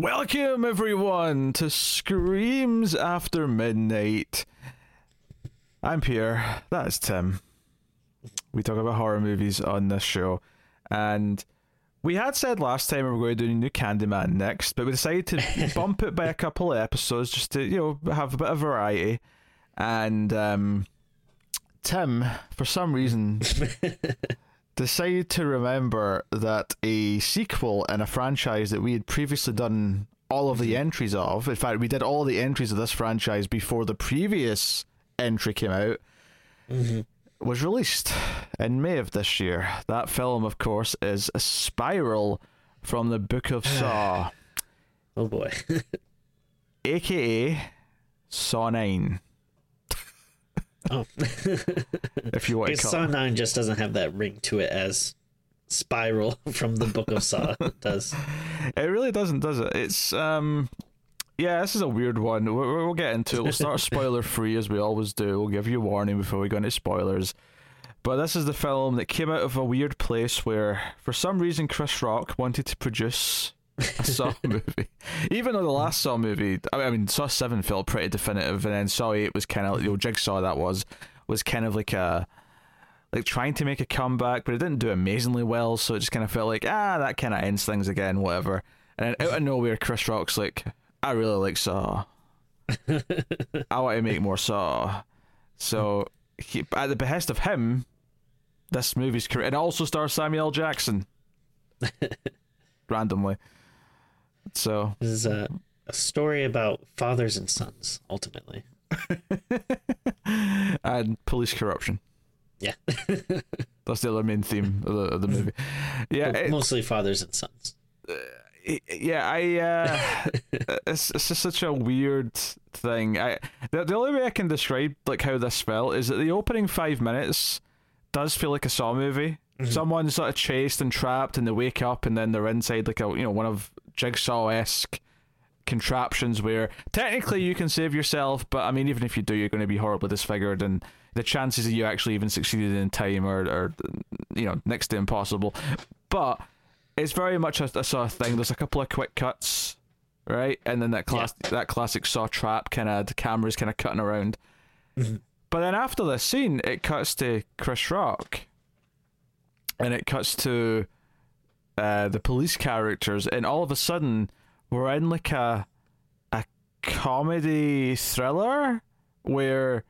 Welcome, everyone, to Screams After Midnight. I'm Pierre. That's Tim. We talk about horror movies on this show. And we had said last time we were going to do a new Candyman next, but we decided to bump it by a couple of episodes just to, you know, have a bit of variety. And um, Tim, for some reason, decided to remember that a sequel in a franchise that we had previously done all of the mm-hmm. entries of, in fact, we did all the entries of this franchise before the previous entry came out, mm-hmm. was released in May of this year. That film, of course, is a spiral from the Book of Saw, Oh boy. aka Saw 9, oh. if you want to Because Saw 9 just doesn't have that ring to it as Spiral from the Book of Saw does. It really doesn't, does it? It's um, yeah, this is a weird one. We'll, we'll get into it. We'll start spoiler free as we always do. We'll give you a warning before we go into spoilers. But this is the film that came out of a weird place where, for some reason, Chris Rock wanted to produce a Saw movie. Even though the last Saw movie, I mean, I mean, Saw Seven felt pretty definitive, and then Saw Eight was kind of, you know, Jigsaw that was was kind of like a like trying to make a comeback, but it didn't do amazingly well, so it just kind of felt like ah, that kind of ends things again, whatever. And then out of nowhere, Chris Rock's like, I really like Saw. I want to make more Saw. So he, at the behest of him, this movie's career, it also stars Samuel Jackson randomly. So This is a, a story about fathers and sons, ultimately. and police corruption. Yeah. That's the other main theme of the, of the movie. Yeah, it- Mostly fathers and sons. yeah i uh it's, it's just such a weird thing i the, the only way i can describe like how this felt is that the opening five minutes does feel like a saw movie Mm-hmm. someone's sort of chased and trapped and they wake up and then they're inside like a you know one of jigsaw-esque contraptions where technically you can save yourself but i mean even if you do you're going to be horribly disfigured and the chances of you actually even succeeding in time are, are you know next to impossible. But it's very much a, a sort of thing. There's a couple of quick cuts, right, and then that class that classic saw trap kind of the camera's kind of cutting around. Mm-hmm. But then after this scene, it cuts to Chris Rock, and it cuts to uh, the police characters, and all of a sudden we're in like a a comedy thriller where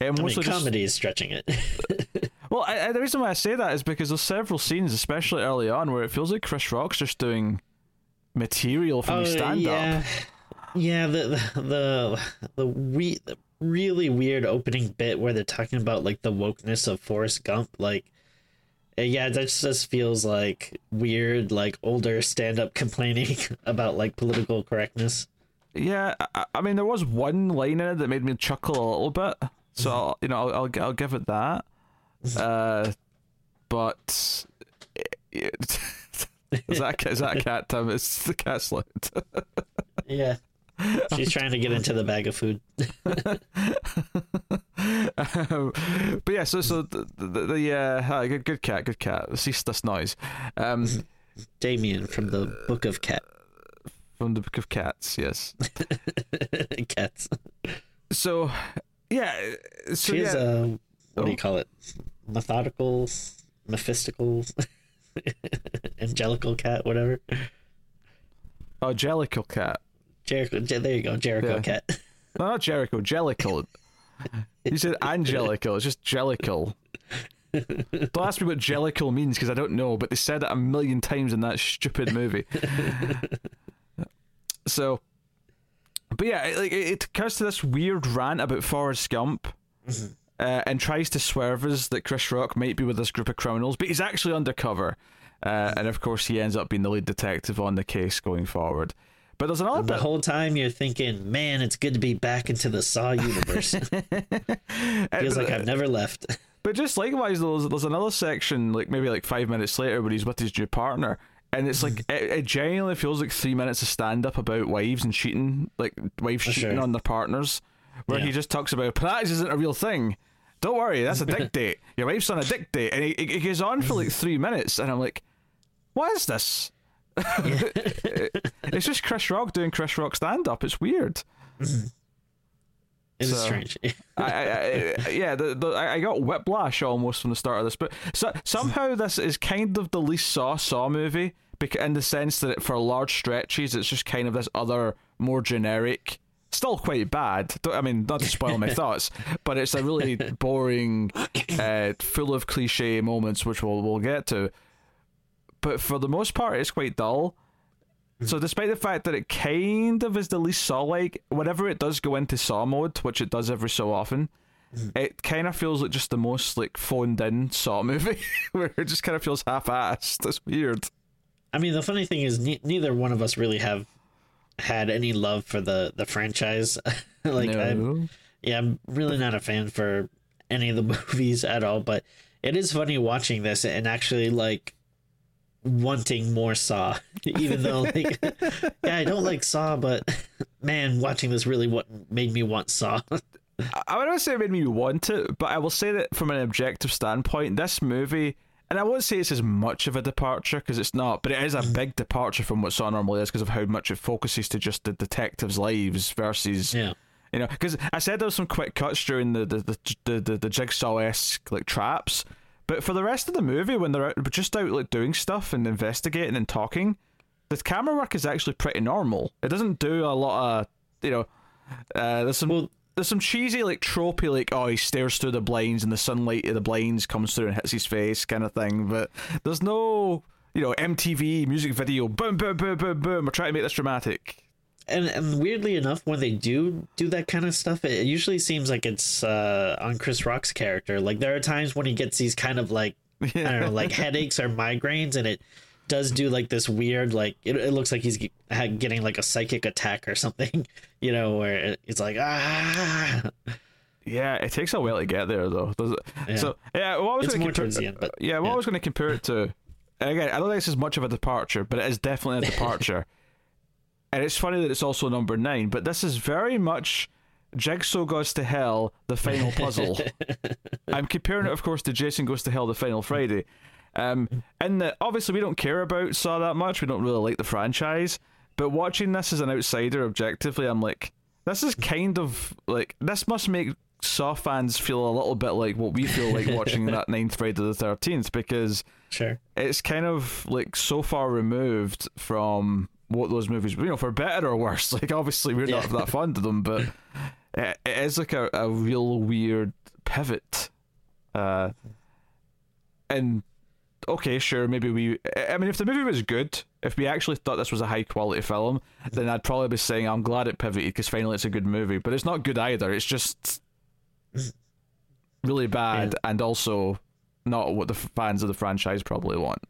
it I mean, mostly just comedy is stretching it. well, I, I, the reason why I say that is because there's several scenes, especially early on, where it feels like Chris Rock's just doing material from his stand up. Oh, yeah. Yeah, the the the, the, we, the really weird opening bit where they're talking about like the wokeness of Forrest Gump, like uh, yeah, that just feels like weird, like older stand up complaining about like political correctness. Yeah, I, I mean, there was one line in it that made me chuckle a little bit, so Mm-hmm. I'll, you know, I'll, I'll I'll give it that. Uh, but is that is that a cat? Tim? It's the cat's loud. Yeah. She's trying to get into the bag of food. Um, but yeah, so so the the, the uh, good good cat, good cat. Cease this noise. Um, Damien from the Book of Cat. from the Book of Cats, yes. Cats. So yeah, so She is yeah, a what do Oh. you call it? Methodical, mephistical, angelical cat, whatever. oh Jellicle cat. Jericho. There you go, Jericho Yeah. cat. No, not Jericho, Jellicle. You said Angelical. It's just Jellicle. Don't ask me what Jellicle means because I don't know, but they said it a million times in that stupid movie. so, but yeah, it, like it, it comes to this weird rant about Forrest Gump. Uh, and tries to swerve us that Chris Rock might be with this group of criminals, but he's actually undercover. Uh, and of course, he ends up being the lead detective on the case going forward. But there's another The bit. whole time you're thinking, man, it's good to be back into the Saw universe. Feels like I've never left. But just likewise, there's, there's another section, like maybe like five minutes later, where he's with his new partner, and it's like it, it genuinely feels like three minutes of stand up about wives and cheating, like wives Oh, cheating sure. on their partners, where he just talks about Pilates isn't a real thing. Don't worry, that's a dick date. Your wife's on a dick date, and it, it, it goes on for like three minutes, and I'm like, what is this? it's just Chris Rock doing Chris Rock stand up. It's weird. It is So- strange. I, I, I, yeah, the, the, I I got whiplash almost from the start of this, but so, somehow this is kind of the least Saw Saw movie, because in the sense that it, for large stretches, it's just kind of this other more generic, still quite bad. I mean, not to spoil my thoughts, but it's a really boring, uh, full of cliche moments, which we'll we'll get to. But for the most part, it's quite dull. Hmm. So despite the fact that it kind of is the least Saw-like, whenever it does go into Saw mode, which it does every so often, hmm. it kind of feels like just the most like phoned-in Saw movie, where it just kind of feels half-assed. That's weird. I mean, the funny thing is, ne- neither one of us really have had any love for the the franchise. like, I'm, no. yeah, I'm really not a fan for any of the movies at all. But it is funny watching this and actually like wanting more Saw, even though like, yeah, I don't like Saw, but man, watching this really what made me want Saw. I- I wouldn't say it made me want it, but I will say that from an objective standpoint, this movie, and I won't say it's as much of a departure because it's not, but it is a mm. big departure from what Saw normally is because of how much it focuses to just the detectives' lives versus yeah, You know, because I said there was some quick cuts during the the the the, the, the jigsaw esque like traps, but for the rest of the movie, when they're out, just out like doing stuff and investigating and talking, the camera work is actually pretty normal. It doesn't do a lot of you know. Uh, there's some Well- there's some cheesy like tropey like oh he stares through the blinds and the sunlight of the blinds comes through and hits his face kind of thing, but there's no you know MTV music video boom boom boom boom boom. We're trying to make this dramatic. And and weirdly enough, when they do do that kind of stuff, it usually seems like it's uh, on Chris Rock's character. Like there are times when he gets these kind of like I don't know, like headaches or migraines, and it does do like this weird like it, it looks like he's ge- getting like a psychic attack or something, you know, where it's like ah. Yeah, it takes a while to get there, though. Yeah. So yeah, what I was It's going to compare, end, but- yeah, what yeah. was going to compare it to, and again, I don't think this is much of a departure, but it is definitely a departure. And it's funny that it's also number nine, but this is very much Jigsaw Goes to Hell, the final puzzle. I'm comparing it, of course, to Jason Goes to Hell, the final Friday. Um, and that obviously we don't care about Saw that much. We don't really like the franchise. But watching this as an outsider, objectively, I'm like, this is kind of like this must make Saw fans feel a little bit like what we feel like watching that ninth Friday the Thirteenth because Sure. it's kind of like so far removed from what those movies, you know, for better or worse. Like obviously we're not that fond of them, but it, it is like a, a real weird pivot. Uh, and okay, sure, maybe we. I mean, if the movie was good, if we actually thought this was a high quality film, then I'd probably be saying I'm glad it pivoted because finally it's a good movie. But it's not good either. It's just really bad and also not what the fans of the franchise probably want.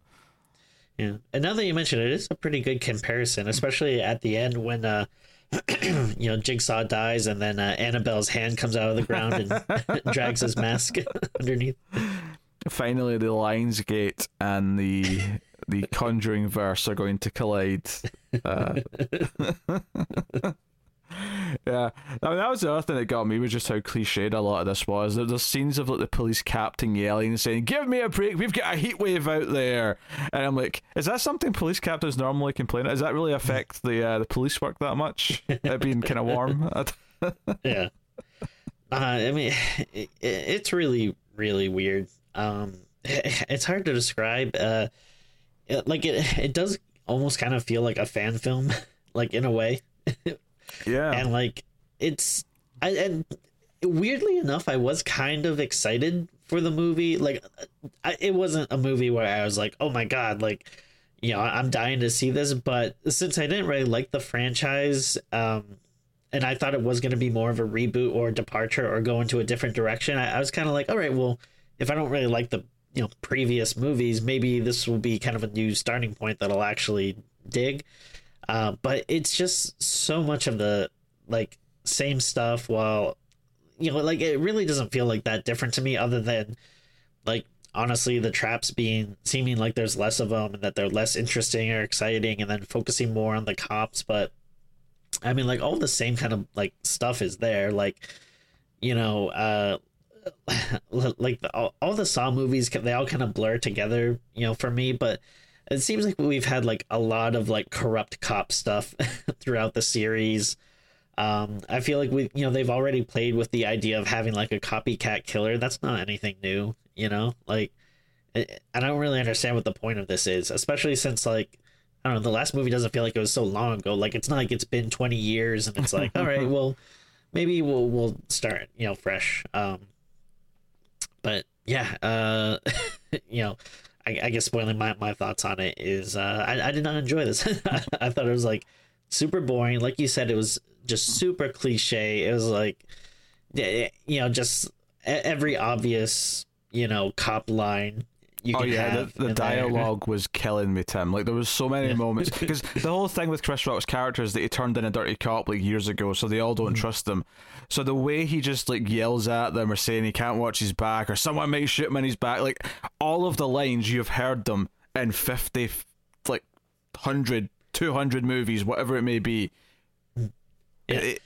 Yeah. And now that you mention it, it is a pretty good comparison, especially at the end when uh you know, Jigsaw dies and then uh, Annabelle's hand comes out of the ground and drags his mask underneath. Finally, the Lions Gate and the the Conjuring verse are going to collide. Uh, yeah, I mean that was the other thing that got me was just how cliched a lot of this was. There- There's scenes of like the police captain yelling and saying, "Give me a break! We've got a heat wave out there," and I'm like, "Is that something police captains normally complain? Does that really affect the uh, the police work that much? it being kind of warm." Yeah. Uh, I mean, it, it's really, really weird. Um, it's hard to describe. Uh, it, like it, it does almost kind of feel like a fan film, like in a way. Yeah, and like it's I, and weirdly enough i was kind of excited for the movie. Like I, it wasn't a movie where i was like oh my god like you know i'm dying to see this. But since i didn't really like the franchise um and i thought it was going to be more of a reboot or departure or go into a different direction i, I was kind of like all right well if i don't really like the you know previous movies maybe this will be kind of a new starting point that i'll actually dig uh, but it's just so much of the like same stuff while you know like it really doesn't feel like that different to me other than like honestly the traps being seeming like there's less of them and that they're less interesting or exciting and then focusing more on the cops. But i mean like all the same kind of like stuff is there. Like you know uh like the, all, all the saw movies they all kind of blur together you know for me. But it seems like we've had like a lot of like corrupt cop stuff throughout the series. Um, I feel like we, you know, they've already played with the idea of having like a copycat killer. That's not anything new, you know. Like, I don't really understand what the point of this is, especially since like I don't know, the last movie doesn't feel like it was so long ago. Like it's not like it's been twenty years, and it's like, all right, well, maybe we'll we'll start, you know, fresh. Um, but yeah, uh, you know, I, I guess spoiling my, my thoughts on it is uh, I, I did not enjoy this. I thought it was like super boring. Like you said, it was just super cliche. It was like, you know, just every obvious, you know, cop line you oh yeah, the, the dialogue was killing me, Tim. Like there was so many moments because the whole thing with Chris Rock's character is that he turned in a dirty cop like years ago, so they all don't mm. trust him. So the way he just like yells at them or saying he can't watch his back or someone might shoot him in his back, like all of the lines you've heard them in fifty, like 100, 200 movies, whatever it may be. Yeah. It,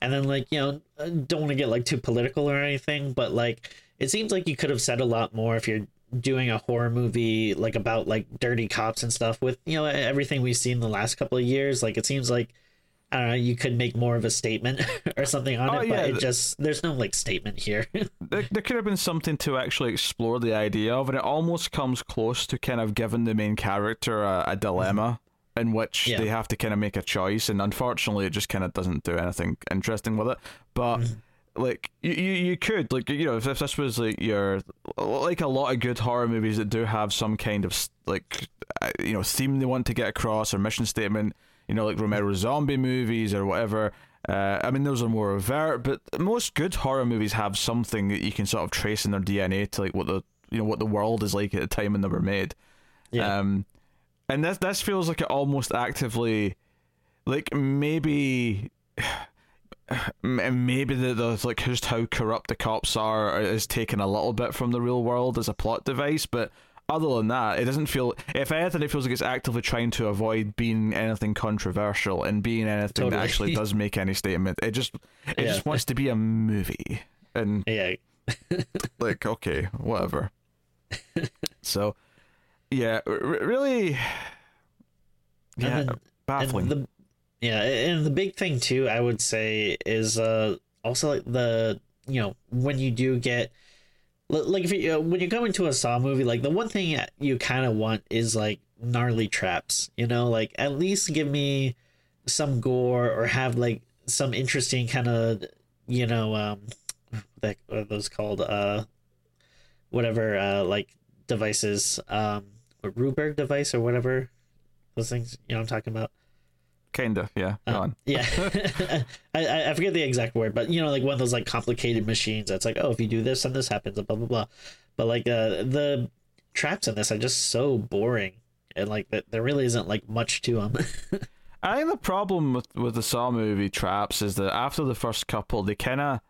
and then like you know, don't want to get like too political or anything, but like it seems like you could have said a lot more if you're doing a horror movie like about like dirty cops and stuff with you know everything we've seen the last couple of years like it seems like I don't know, you could make more of a statement or something on oh, it, yeah. but it just there's no like statement here. there, there could have been something to actually explore the idea of, and it almost comes close to kind of giving the main character a, a dilemma mm-hmm. in which yeah. they have to kind of make a choice, and unfortunately, it just kind of doesn't do anything interesting with it. But mm-hmm like you, you, you could like you know if, if this was like your like a lot of good horror movies that do have some kind of like uh, you know theme they want to get across or mission statement you know like Romero zombie movies or whatever uh, I mean those are more overt but most good horror movies have something that you can sort of trace in their DNA to like what the you know what the world is like at the time when they were made yeah. um and this this feels like it almost actively like maybe maybe the, the like just how corrupt the cops are uh, is taken a little bit from the real world as a plot device, but other than that, it doesn't feel. If anything, it feels like it's actively trying to avoid being anything controversial and being anything totally. that actually does make any statement. It just it yeah. just wants to be a movie, and yeah, like okay, whatever. so, yeah, r- really, yeah, then, baffling. The, yeah, and the big thing too, I would say, is uh also like the you know when you do get like if you when you go into a Saw movie, like the one thing you kind of want is like gnarly traps. You know, like at least give me some gore or have like some interesting kind of you know um that what are those called uh whatever uh like devices um a Ruberg device or whatever those things you know I'm talking about Kinda, yeah. Go uh, on. Yeah, I I forget the exact word, but you know, like one of those like complicated machines that's like, oh, if you do this and this happens, blah blah blah. But like uh, the traps in this are just so boring, and like that there really isn't like much to them. I think the problem with with the Saw movie traps is that after the first couple, they kind of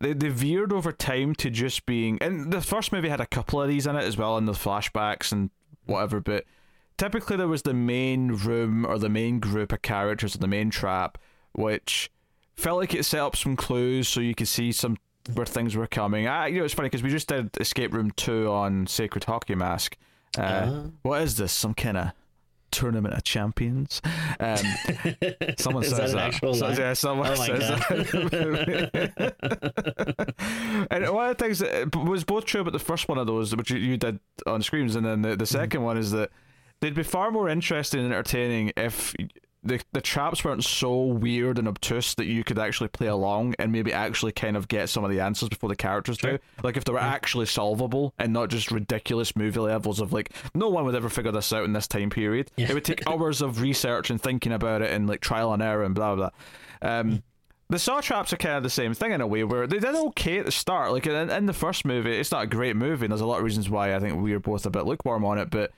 they, they veered over time to just being and the first movie had a couple of these in it as well in the flashbacks and whatever but typically there was the main room or the main group of characters or the main trap, which felt like it set up some clues so you could see some where things were coming. I, you know, it's funny because we just did Escape Room Two on Sacred Hockey Mask. Uh, uh-huh. what is this? Some kind of tournament of champions. Um, someone says that. that. So, yeah, someone oh says that. and one of the things that was both true about the first one of those, which you, you did on screens, and then the, the 2nd mm-hmm. one is that they'd be far more interesting and entertaining if the the traps weren't so weird and obtuse that you could actually play along and maybe actually kind of get some of the answers before the characters do. Like if they were actually solvable and not just ridiculous movie levels of like no one would ever figure this out in this time period. Yeah. It would take hours of research and thinking about it and like trial and error and blah blah. blah. Um, the saw traps are kind of the same thing in a way where they did okay at the start. Like in, in the first movie, it's not a great movie, and there's a lot of reasons why I think we are both a bit lukewarm on it, but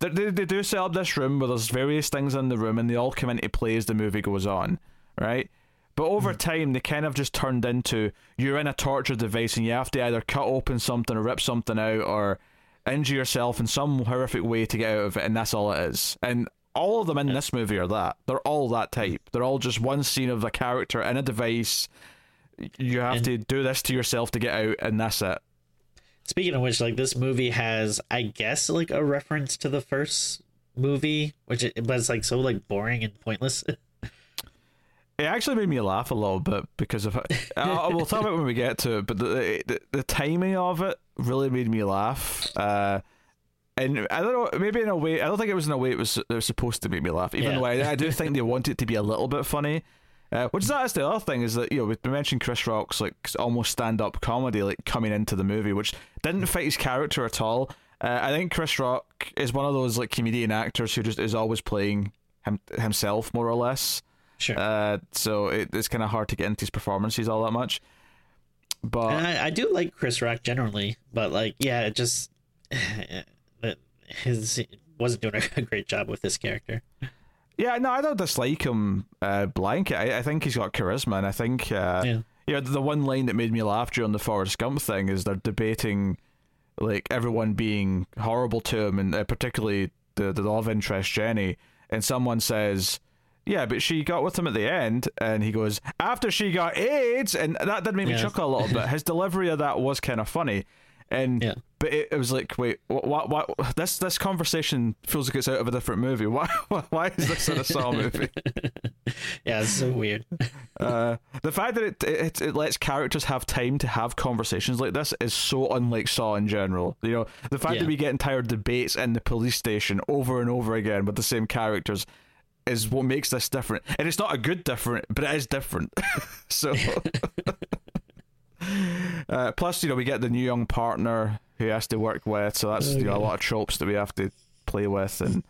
they, they, they do set up this room where there's various things in the room and they all come into play as the movie goes on, right? But over mm. time, they kind of just turned into you're in a torture device and you have to either cut open something or rip something out or injure yourself in some horrific way to get out of it, and that's all it is. And all of them in this movie are that. They're all that type. They're all just one scene of a character in a device. You have and, to do this to yourself to get out, and that's it Speaking of which, like this movie has, I guess, like a reference to the first movie, which it was like so like boring and pointless. It actually made me laugh a little bit because of it. uh, we'll talk about it when we get to it, but the, the the timing of it really made me laugh. Uh, and I don't know, maybe in a way, I don't think it was in a way it was, it was supposed to make me laugh. Even Yeah. though I, I do think they want it to be a little bit funny. Uh, which is that's the other thing is that you know we mentioned Chris Rock's like almost stand up comedy like coming into the movie, which didn't fit his character at all. Uh, I think Chris Rock is one of those like comedian actors who just is always playing him, himself more or less. Sure. Uh, so it, it's kind of hard to get into his performances all that much. But I, I do like Chris Rock generally, but like, yeah, it just his wasn't doing a great job with this character. Yeah, no, I don't dislike him uh, blanket. I, I think he's got charisma, and I think uh, Yeah. you know the one line that made me laugh during the Forrest Gump thing is they're debating like everyone being horrible to him, and uh, particularly the the love interest Jenny, and someone says. Yeah, but she got with him at the end, and he goes after she got AIDS, and that did make me Yeah. chuckle a little bit. His delivery of that was kind of funny, and Yeah. but it, it was like, wait, what, what? This this conversation feels like it's out of a different movie. Why? Why is this in a Saw movie? Yeah, it's so weird. Uh, the fact that it, it it lets characters have time to have conversations like this is so unlike Saw in general. You know, the fact Yeah. that we get entire debates in the police station over and over again with the same characters is what makes this different. And it's not a good different, but it is different. so. Uh, plus, you know, we get the new young partner who he has to work with, so that's you know a lot of tropes that we have to play with, and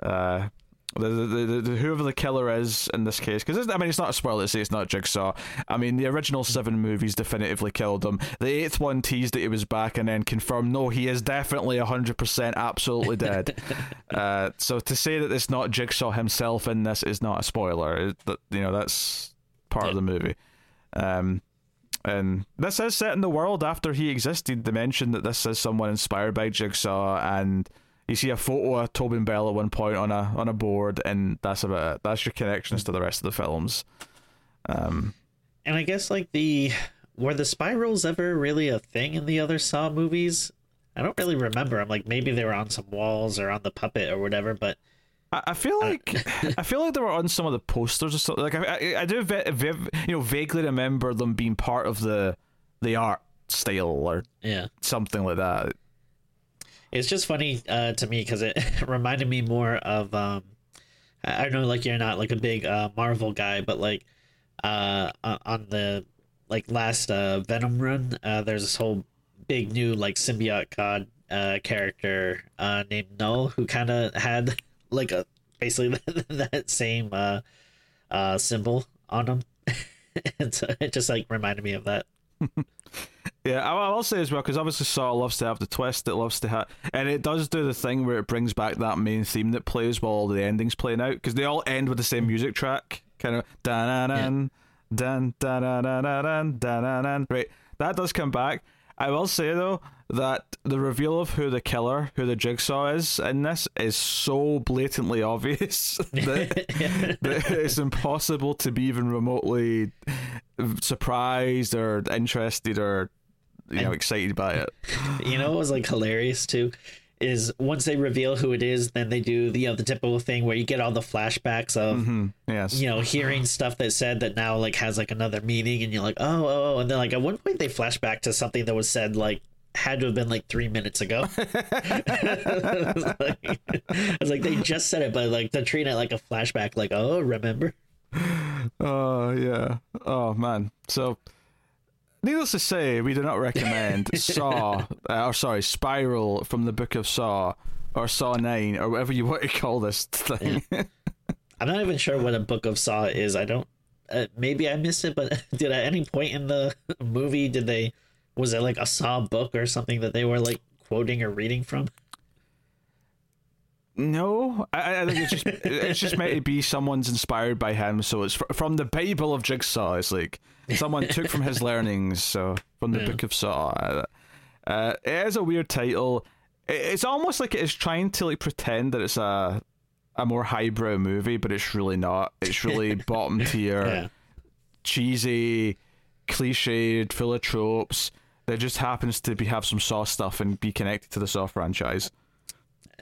uh, the, the, the, the whoever the killer is in this case, because I mean, it's not a spoiler to say it's not Jigsaw. I mean, the original seven movies definitively killed him. The eighth one teased that he was back, and then confirmed, no, he is definitely hundred percent, absolutely dead. uh, so to say that it's not Jigsaw himself in this is not a spoiler. It, that you know, that's part of the movie. Um, and this is set in the world after he existed. They mentioned that this is someone inspired by Jigsaw, and you see a photo of Tobin Bell at one point on a on a board, and that's about it. That's your connections to the rest of the films. Um, And I guess like the were the spirals ever really a thing in the other Saw movies? I don't really remember. I'm like maybe they were on some walls or on the puppet or whatever, but I, I feel like I feel like they were on some of the posters or something. Like I, I, I do, ve- ve- you know, vaguely remember them being part of the the art style or yeah. something like that. It's just funny uh, to me because it reminded me more of um, I I know like you're not like a big uh, Marvel guy, but like uh, on on the like last uh, Venom run, uh, there's this whole big new like symbiote god uh, character uh, named Knull who kind of had like a basically that same uh, uh, symbol on him, and so it just like reminded me of that. Yeah, I, will say as well because obviously Saw loves to have the twist. It loves to have, and it does do the thing where it brings back that main theme that plays while all the endings playing out because they all end with the same music track, kind of dan dan dan dan dan dan dan dan. Right, that does come back. I will say though that the reveal of who the killer, who the jigsaw is in this, is so blatantly obvious that, that it's impossible to be even remotely surprised or interested or you know excited by it. You know it was like hilarious too? Is once they reveal who it is, then they do the you know, the typical thing where you get all the flashbacks of Hmm, yes. you know hearing stuff that said that now like has like another meaning, and you're like oh oh, oh. and then like at one point they flash back to something that was said like had to have been like three minutes ago. I was like, I was like, they just said it, but like they're treating it like a flashback, like oh remember. Oh yeah. Oh man. So needless to say, we do not recommend Saw uh, or sorry, Spiral from the Book of Saw or Saw 9 or whatever you want to call this thing. I'm not even sure what a book of Saw is. I don't. Uh, maybe I missed it, but did at any point in the movie did they? Was it like a Saw book or something that they were like quoting or reading from? No, I, I think it's just it's just meant to be someone's inspired by him. So it's fr- from the Bible of Jigsaw. It's like someone took from his learnings. So from the Yeah. Book of Saw. Uh, it is a weird title. It's almost like it's trying to like pretend that it's a a more highbrow movie, but it's really not. It's really bottom tier Yeah, cheesy, cliched, full of tropes. That just happens to be have some Saw stuff and be connected to the Saw franchise.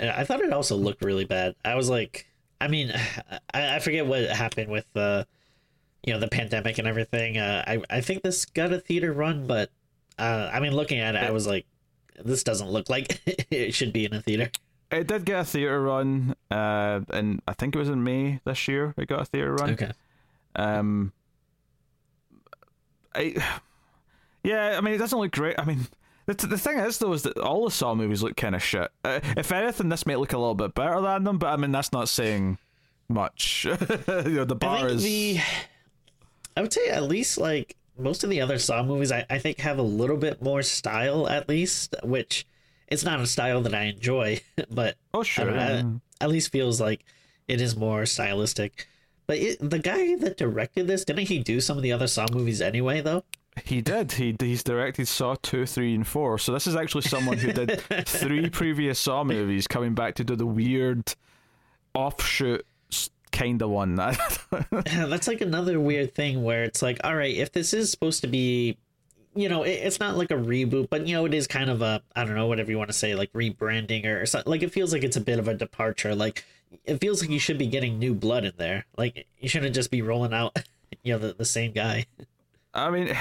I thought it also looked really bad. I was like, I mean, I, I forget what happened with the, uh, you know, the pandemic and everything. Uh, I I think this got a theater run, but uh, I mean, looking at it, I was like, this doesn't look like it should be in a theater. It did get a theater run, uh, and I think it was in May this year. It got a theater run. Okay. Um, I, yeah, I mean, it doesn't look great. I mean, the, the thing is though is that all the Saw movies look kind of shit. Uh, if anything, this might look a little bit better than them, but I mean, that's not saying much. you know, the I bar think is. the, I would say at least like most of the other Saw movies, I, I think have a little bit more style at least, which it's not a style that I enjoy, but Oh I sure. know, at least feels like it is more stylistic. But it, the guy that directed this, didn't he do some of the other Saw movies anyway, though? He did. He he's directed Saw two, three, and four. So this is actually someone who did three previous Saw movies, coming back to do the weird offshoot kind of one. That's like another weird thing where it's like, all right, if this is supposed to be, you know, it, it's not like a reboot, but you know, it is kind of a, I don't know, whatever you want to say, like rebranding or, or something. Like it feels like it's a bit of a departure. Like it feels like you should be getting new blood in there. Like you shouldn't just be rolling out, you know, the, the same guy. I mean,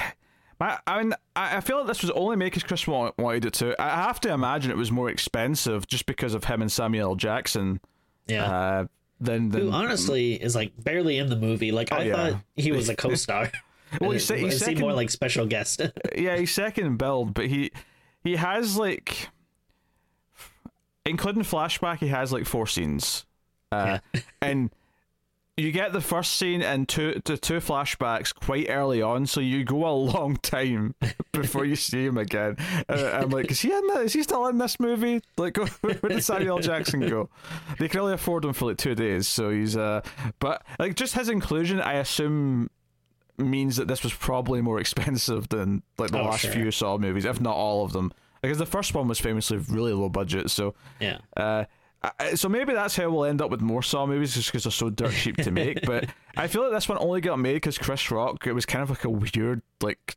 I, I mean, I feel like this was only made because Chris wanted it to. I have to imagine it was more expensive just because of him and Samuel L. Jackson. Yeah. Uh, than than Who honestly is like barely in the movie. Like I yeah. thought he was a co-star. Well, he's he's seemed more like special guest. yeah, he's second build, but he he has like, including flashback, he has like four scenes, uh, and you get the first scene and two to two flashbacks quite early on, so you go a long time before you see him again. Uh, I'm like, is he in that? Is he still in this movie? Like, where did Samuel. Jackson go? They can only afford him for like two days, so he's uh, but like just his inclusion, I assume means that this was probably more expensive than like the Oh, last sure. few Saw movies, if not all of them. Because the first one was famously really low budget, so yeah. uh, so maybe that's how we'll end up with more Saw movies, just because they're so dirt cheap to make. But I feel like this one only got made because Chris Rock. It was kind of like a weird, like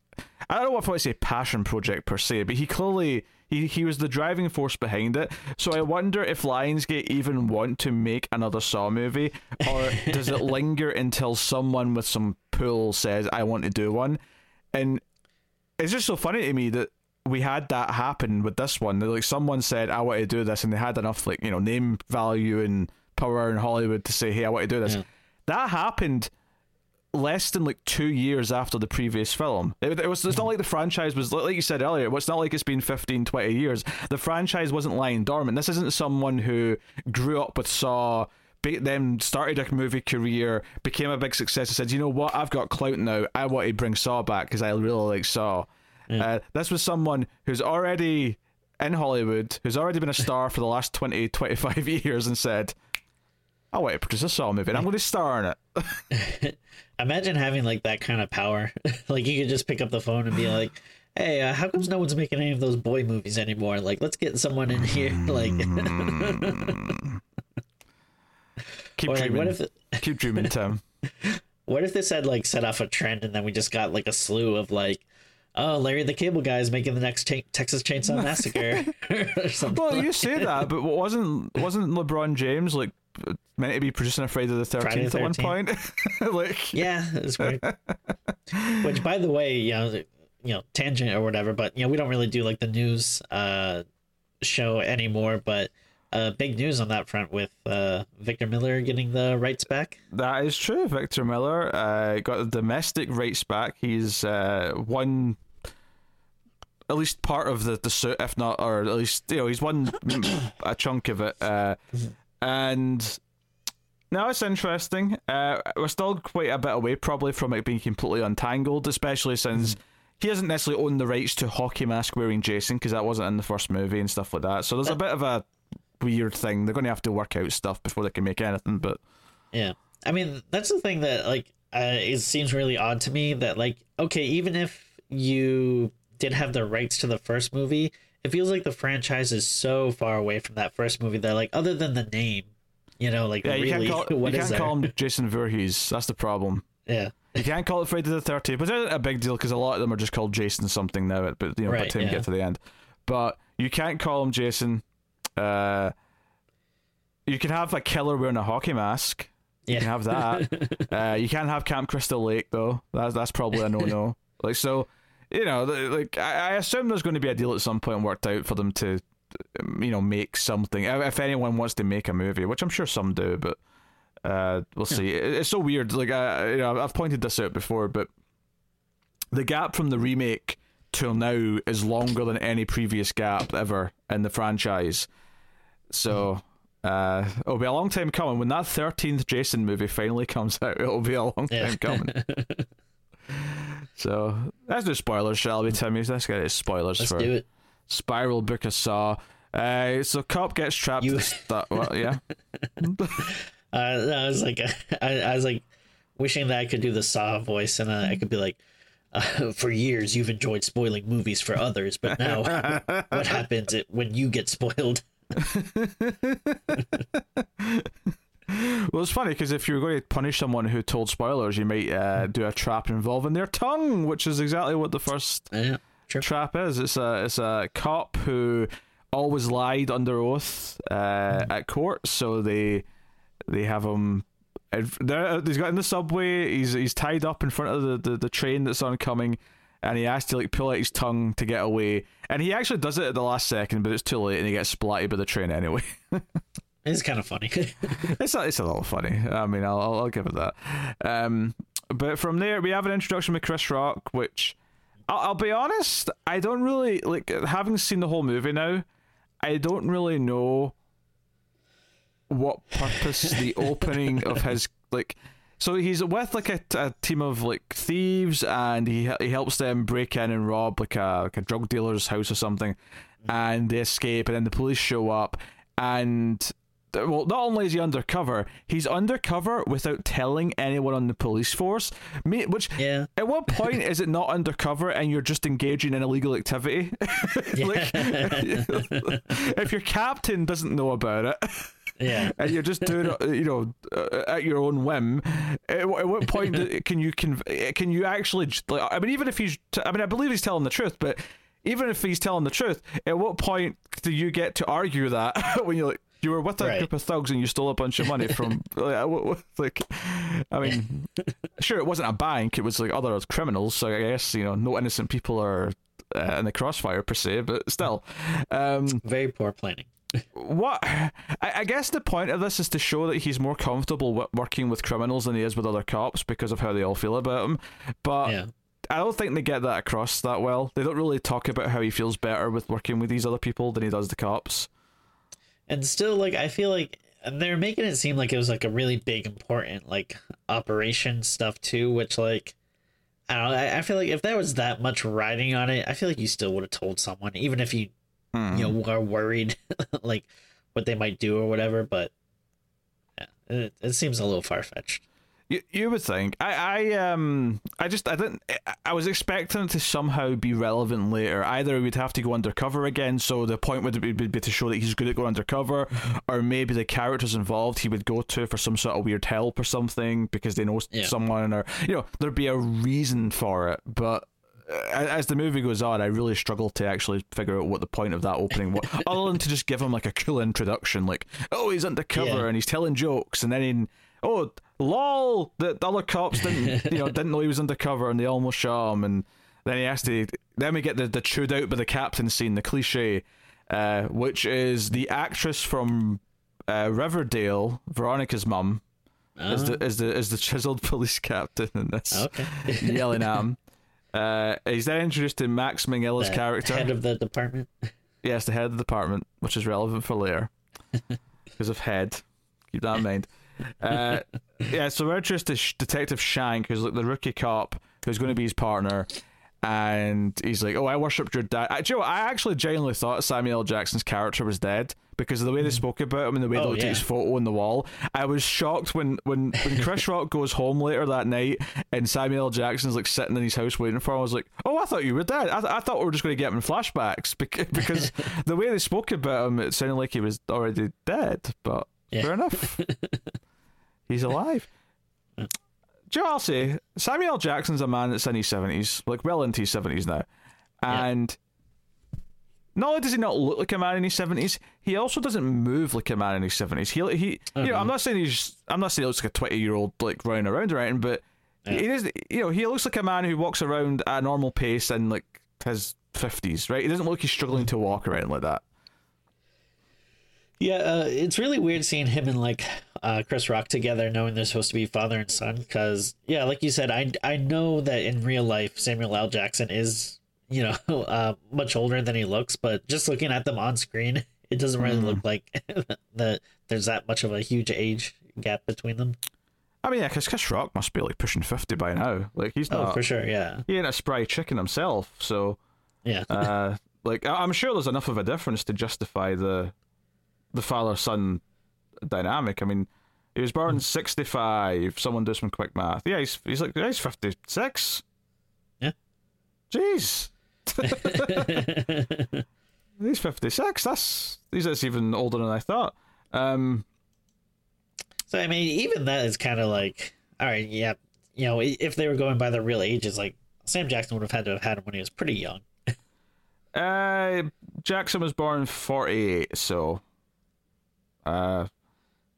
I don't know if I would say passion project per se, but he clearly he he was the driving force behind it. So I wonder if Lionsgate even want to make another Saw movie, or does it linger until someone with some pull says I want to do one, and it's just so funny to me that we had that happen with this one. Like someone said, "I want to do this," and they had enough like you know name value and power in Hollywood to say, "Hey, I want to do this." Yeah. That happened less than like two years after the previous film. It, it was. It's not mm-hmm. like the franchise was like you said earlier. It's not like it's been 15, 20 years. The franchise wasn't lying dormant. This isn't someone who grew up with Saw. Then started a movie career, became a big success, and said, "You know what? I've got clout now. I want to bring Saw back because I really like Saw." Uh, this was someone who's already in Hollywood, who's already been a star for the last 20, 25 years, and said, I want to produce a Saw movie, and I'm going to star in it. Imagine having like that kind of power. like you could just pick up the phone and be like, "Hey, uh, how comes no one's making any of those boy movies anymore? Like, let's get someone in here." Like, Keep or like, dreaming. what if Keep dreaming, Tim. what if this had like set off a trend and then we just got like a slew of like, "Oh, Larry the Cable Guy is making the next Texas Chainsaw Massacre" or something. Well, like- you say that, but wasn't wasn't LeBron James like meant to be producing a Friday the Thirteenth at one point? like, Yeah, it's weird. Which, by the way, you know, you know, tangent or whatever, but you know, we don't really do like the news uh show anymore. But uh, big news on that front with uh Victor Miller getting the rights back. That is true. Victor Miller uh, got the domestic rights back. He's uh, won at least part of the, the suit, if not, or at least you know he's won a chunk of it. Uh, and now it's interesting. Uh, we're still quite a bit away, probably from it being completely untangled, especially since. He doesn't necessarily own the rights to hockey mask wearing Jason because that wasn't in the first movie and stuff like that. So there's a bit of a weird thing. They're going to have to work out stuff before they can make anything. But Yeah, I mean that's the thing that like uh, it seems really odd to me that like okay, even if you did have the rights to the first movie, it feels like the franchise is so far away from that first movie that like other than the name, you know, like Yeah, you really, can't call, what you is can't call him Jason Voorhees. That's the problem. Yeah. You can't call it Friday the Thirteenth, but it's a big deal because a lot of them are just called Jason something now. But you know, by the Right, time you get to the end, but you can't call him Jason. Uh, you can have a killer wearing a hockey mask. You Yeah. can have that. uh, you can't have Camp Crystal Lake though. That's that's probably a no no. like so, you know, like I, I assume there's going to be a deal at some point worked out for them to, um, you know, make something. If anyone wants to make a movie, which I'm sure some do, but uh, we'll see. It- It's so weird. Like I, you know, I've pointed this out before, but the gap from the remake till now is longer than any previous gap ever in the franchise. So uh, it'll be a long time coming. When that thirteenth Jason movie finally comes out, it'll be a long Yeah. time coming. so let's do spoilers, shall we, Timmy? Let's get his spoilers Let's for do it. Spiral Book of Saw. Uh, so cop gets trapped. You- well, yeah. Uh, I was like, I, I was like, wishing that I could do the Saw voice, and uh, I could be like, uh, "For years, you've enjoyed spoiling movies for others, but now, what happens it- when you get spoiled?" Well, it's funny because if you're going to punish someone who told spoilers, you might uh, do a trap involving their tongue, which is exactly what the first Yeah, trap is. It's a it's a cop who always lied under oath uh, at court, so they they have him. He's got in the subway. He's he's tied up in front of the, the, the train that's oncoming, and he has to like pull out his tongue to get away. And he actually does it at the last second, but it's too late, and he gets splatted by the train anyway. It's kind of funny. it's a, it's a little funny. I mean, I'll I'll, give it that. Um, but from there, we have an introduction with Chris Rock, which I'll, I'll be honest, I don't really like. Having seen the whole movie now, I don't really know what purpose the opening of his like. So he's with like a, a team of like thieves, and he he helps them break in and rob like a like a drug dealer's house or something, and they escape, and then the police show up, and well, not only is he undercover, he's undercover without telling anyone on the police force. Me, which yeah, at what point is it not undercover and you're just engaging in illegal activity? like, if your captain doesn't know about it yeah. and you're just doing it, you know, uh, at your own whim, at, what- at what point do- can you conv- can you actually? Like, I mean, even if he's, t- I mean, I believe he's telling the truth, but even if he's telling the truth, at what point do you get to argue that when you're like? You were with a Right. group of thugs and you stole a bunch of money from like, what- what- like I mean, sure it wasn't a bank; it was like other criminals. So I guess you know, no innocent people are uh, in the crossfire per se, but still, um, Very poor planning. What I, I guess the point of this is to show that he's more comfortable w- working with criminals than he is with other cops because of how they all feel about him. But Yeah. I don't think they get that across that well. They don't really talk about how he feels better with working with these other people than he does the cops. and still like i feel like they're making it seem like it was like a really big important like operation stuff too which like i don't know i, I feel like if there was that much riding on it i feel like you still would have told someone even if you Hmm. you know are worried like what they might do or whatever but yeah, it, it seems a little far-fetched You, you would think. I, I um I just I didn't I- was expecting it to somehow be relevant later. Either we'd have to go undercover again, so the point would be, be to show that he's good at going undercover, or maybe the characters involved he would go to for some sort of weird help or something because they know Yeah. someone, or you know there'd be a reason for it. But as the movie goes on, I really struggle to actually figure out what the point of that opening was, other than to just give him like a cool introduction, like oh he's undercover Yeah. and he's telling jokes, and then he, oh lol, the, the other cops didn't you know didn't know he was undercover and they almost shot him, and then he has to. Then we get the the chewed out by the captain scene, the cliche, uh, which is the actress from uh, Riverdale, Veronica's mum, is the is the is the chiseled police captain in this, okay yelling at him. Uh, he's then introduced to Max Minghella's The character. head of the department Yes, the head of the department, which is relevant for later because of head. Keep that in mind. Uh, yeah, so we're introduced to Detective Schenk, who's like the rookie cop who's going to be his partner, and he's like, "Oh, I worshipped your dad." Actually, I actually genuinely thought Samuel L. Jackson's character was dead because of the way they mm. spoke about him and the way they Oh, looked at his photo on the wall. I was shocked when when when Chris Rock goes home later that night and Samuel L. Jackson's like sitting in his house waiting for him. I was like, "Oh, I thought you were dead. I, th- I thought we were just going to get him in flashbacks because, because the way they spoke about him, it sounded like he was already dead." But Yeah. fair enough. He's alive. Do you know what I'll say? Samuel Jackson's a man that's in his seventies, like well into his seventies now, and not only does he not look like a man in his seventies, he also doesn't move like a man in his seventies. He he, you know, I'm not saying he's, I'm not saying he looks like a twenty year old like running around or anything, but he is, you know, he looks like a man who walks around at a normal pace in like his fifties, right? He doesn't look like he's struggling to walk or anything like that. Yeah, uh, it's really weird seeing him in like uh, Chris Rock together, knowing they're supposed to be father and son. Because yeah, like you said, I I know that in real life Samuel L. Jackson is you know uh, much older than he looks, but just looking at them on screen, it doesn't really Mm. look like that there's that much of a huge age gap between them. I mean, yeah, because Chris Rock must be like pushing fifty by now. Like he's not Oh, not, for sure, yeah, he ain't a spry chicken himself. So, yeah. uh, like, I'm sure there's enough of a difference to justify the the father son dynamic. I mean, he was born sixty five. Someone do some quick math. Yeah, he's he's like yeah, he's fifty six. Yeah. Jeez. he's fifty six. That's he's that's even older than I thought. Um, So I mean, even that is kind of like, all right, yeah, you know, if they were going by the real ages, like Sam Jackson would have had to have had him when he was pretty young. Uh, Jackson was born forty eight, so uh,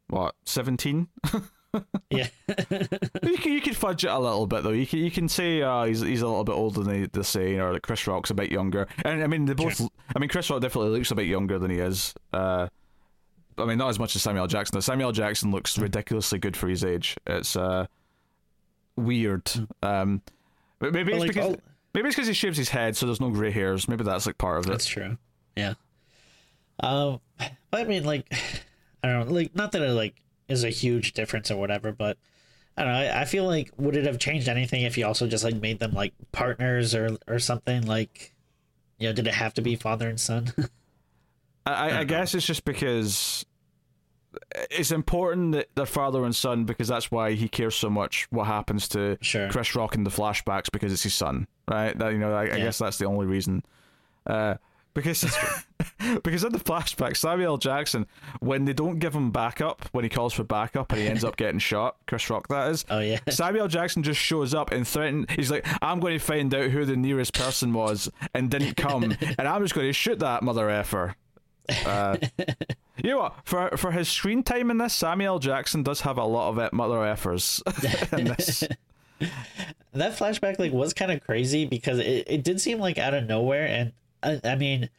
what seventeen? Yeah, you can you can fudge it a little bit though. You can you can say uh, he's he's a little bit older than they- they're saying, or like Chris Rock's a bit younger. And I mean they both. I mean Chris Rock definitely looks a bit younger than he is. Uh, I mean not as much as Samuel Jackson. though. Samuel Jackson looks ridiculously good for his age. It's uh weird. Um, but maybe But, it's like, because all- maybe it's because he shaves his head, so there's no grey hairs. Maybe that's like part of it. that's true. Yeah. Um, but I mean, like, I don't know, like, not that it like is a huge difference or whatever, but I don't know. I, I feel like would it have changed anything if you also just like made them like partners or or something like, you know, did it have to be father and son? I, I, I guess it's just because it's important that they're father and son because that's why he cares so much what happens to Sure. Chris Rock in the flashbacks because it's his son, right? That you know, I, I guess that's the only reason. Uh, because because in the flashback, Samuel L. Jackson, when they don't give him backup, when he calls for backup and he ends up getting shot, Chris Rock that is. oh yeah. Samuel L. Jackson just shows up and threaten. He's like, "I'm going to find out who the nearest person was," and didn't come, and I'm just going to shoot that mother effer. Uh, you know what? For for his screen time in this, Samuel L. Jackson does have a lot of it mother effers in this. that flashback like was kind of crazy because it, it did seem like out of nowhere and I, I mean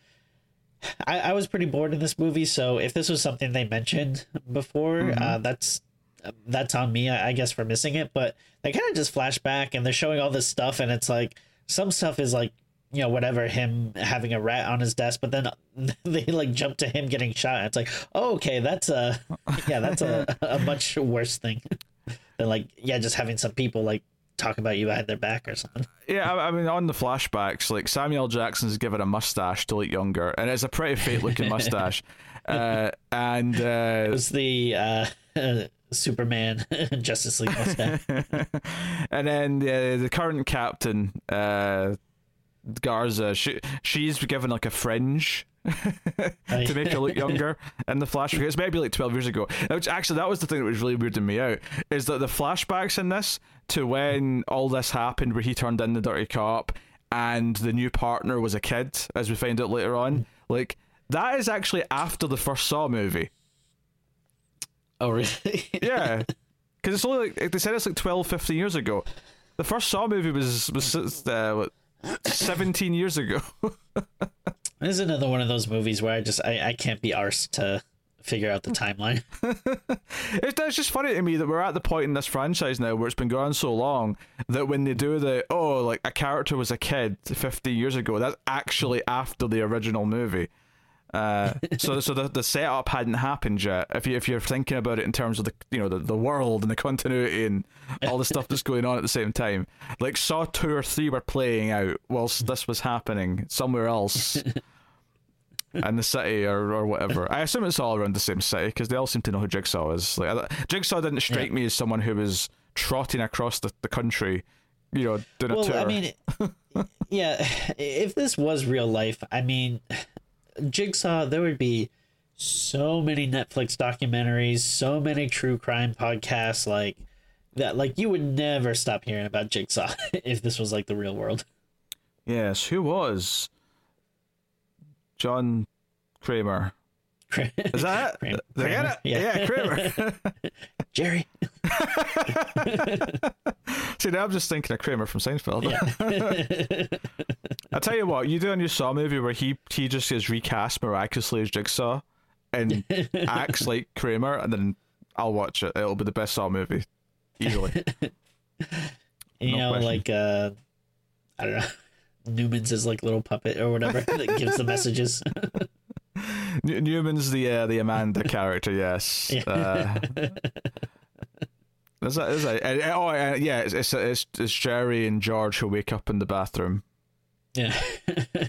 I, I was pretty bored in this movie so if this was something they mentioned before uh, that's that's on me I, I guess for missing it but they kind of just flash back and they're showing all this stuff and it's like some stuff is like you know whatever him having a rat on his desk but then they like jump to him getting shot. It's like oh okay that's a yeah that's a, a much worse thing than like yeah just having some people like talk about you behind their back or something Yeah, I, I mean, on the flashbacks, like Samuel Jackson's given a mustache to look younger, and it's a pretty fake looking mustache. Uh, and uh, was the uh, superman justice league mustache and then uh, the current captain, uh, Garza, she she's given like a fringe to make her look younger in the flashback. It's maybe like twelve years ago. Which actually, that was the thing that was really weirding me out is that the flashbacks in this to when all this happened, where he turned in the dirty cop and the new partner was a kid, as we find out later on. Like that is actually after the first Saw movie. oh really Yeah, because it's only like they said it's like 12, 15 years ago. The first Saw movie was was uh, what, seventeen years ago. this is another one of those movies where i just i, I can't be arsed to figure out the timeline It's, it's just funny to me that we're at the point in this franchise now where it's been going so long that when they do the oh like a character was a kid 50 years ago, that's actually after the original movie. Uh, so so the the setup hadn't happened yet. If you if you're thinking about it in terms of the you know the, the world and the continuity and all the stuff that's going on at the same time, like Saw two or three were playing out whilst this was happening somewhere else. in the city or, or whatever. I assume it's all around the same city because they all seem to know who Jigsaw is. Like Jigsaw didn't strike me as someone who was trotting across the, the country, you know, doing a well tour. i mean yeah if this was real life i mean jigsaw there would be so many netflix documentaries so many true crime podcasts like that like you would never stop hearing about Jigsaw if this was like the real world. Yes, who was John Kramer? Is that it? Kramer. Did I get it? Yeah. Yeah, Kramer. Jerry. See, now I'm just thinking of Kramer from Seinfeld. Yeah. I tell you what, you do a new Saw movie where he he just gets recast miraculously as Jigsaw and acts like Kramer, and then I'll watch it. It'll be the best Saw movie, easily. you No know, question. like uh I don't know. Newman's his like little puppet or whatever that gives the messages. New- Newman's the uh, the Amanda character, yes. Uh, is that, is that, and- oh, and yeah, it's, it's it's it's Jerry and George who wake up in the bathroom. Yeah.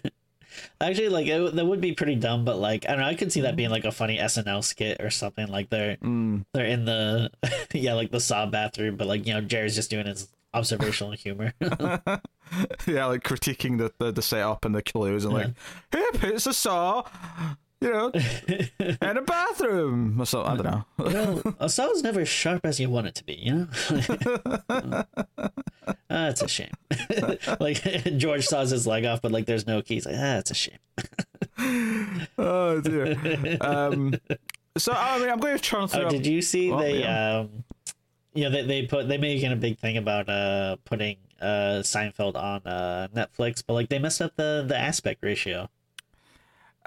Actually, like it, that would be pretty dumb, but like I don't know, I could see that being like a funny SNL skit or something. Like they're Mm. they're in the yeah, like the saw bathroom, but like you know Jerry's just doing his observational humor. yeah, like critiquing the, the, the setup and the clues and like, who puts a saw, you know, in a bathroom or something? I don't know. a saw is never as sharp as you want it to be, you know. That's a shame. like George saws his leg off, but like there's no keys. Like ah, that's a shame. oh dear. Um, so I mean, I'm going to try turn through. Oh, did you see the. um you know they, they put they making a big thing about uh putting uh Seinfeld on uh Netflix, but like they messed up the the aspect ratio.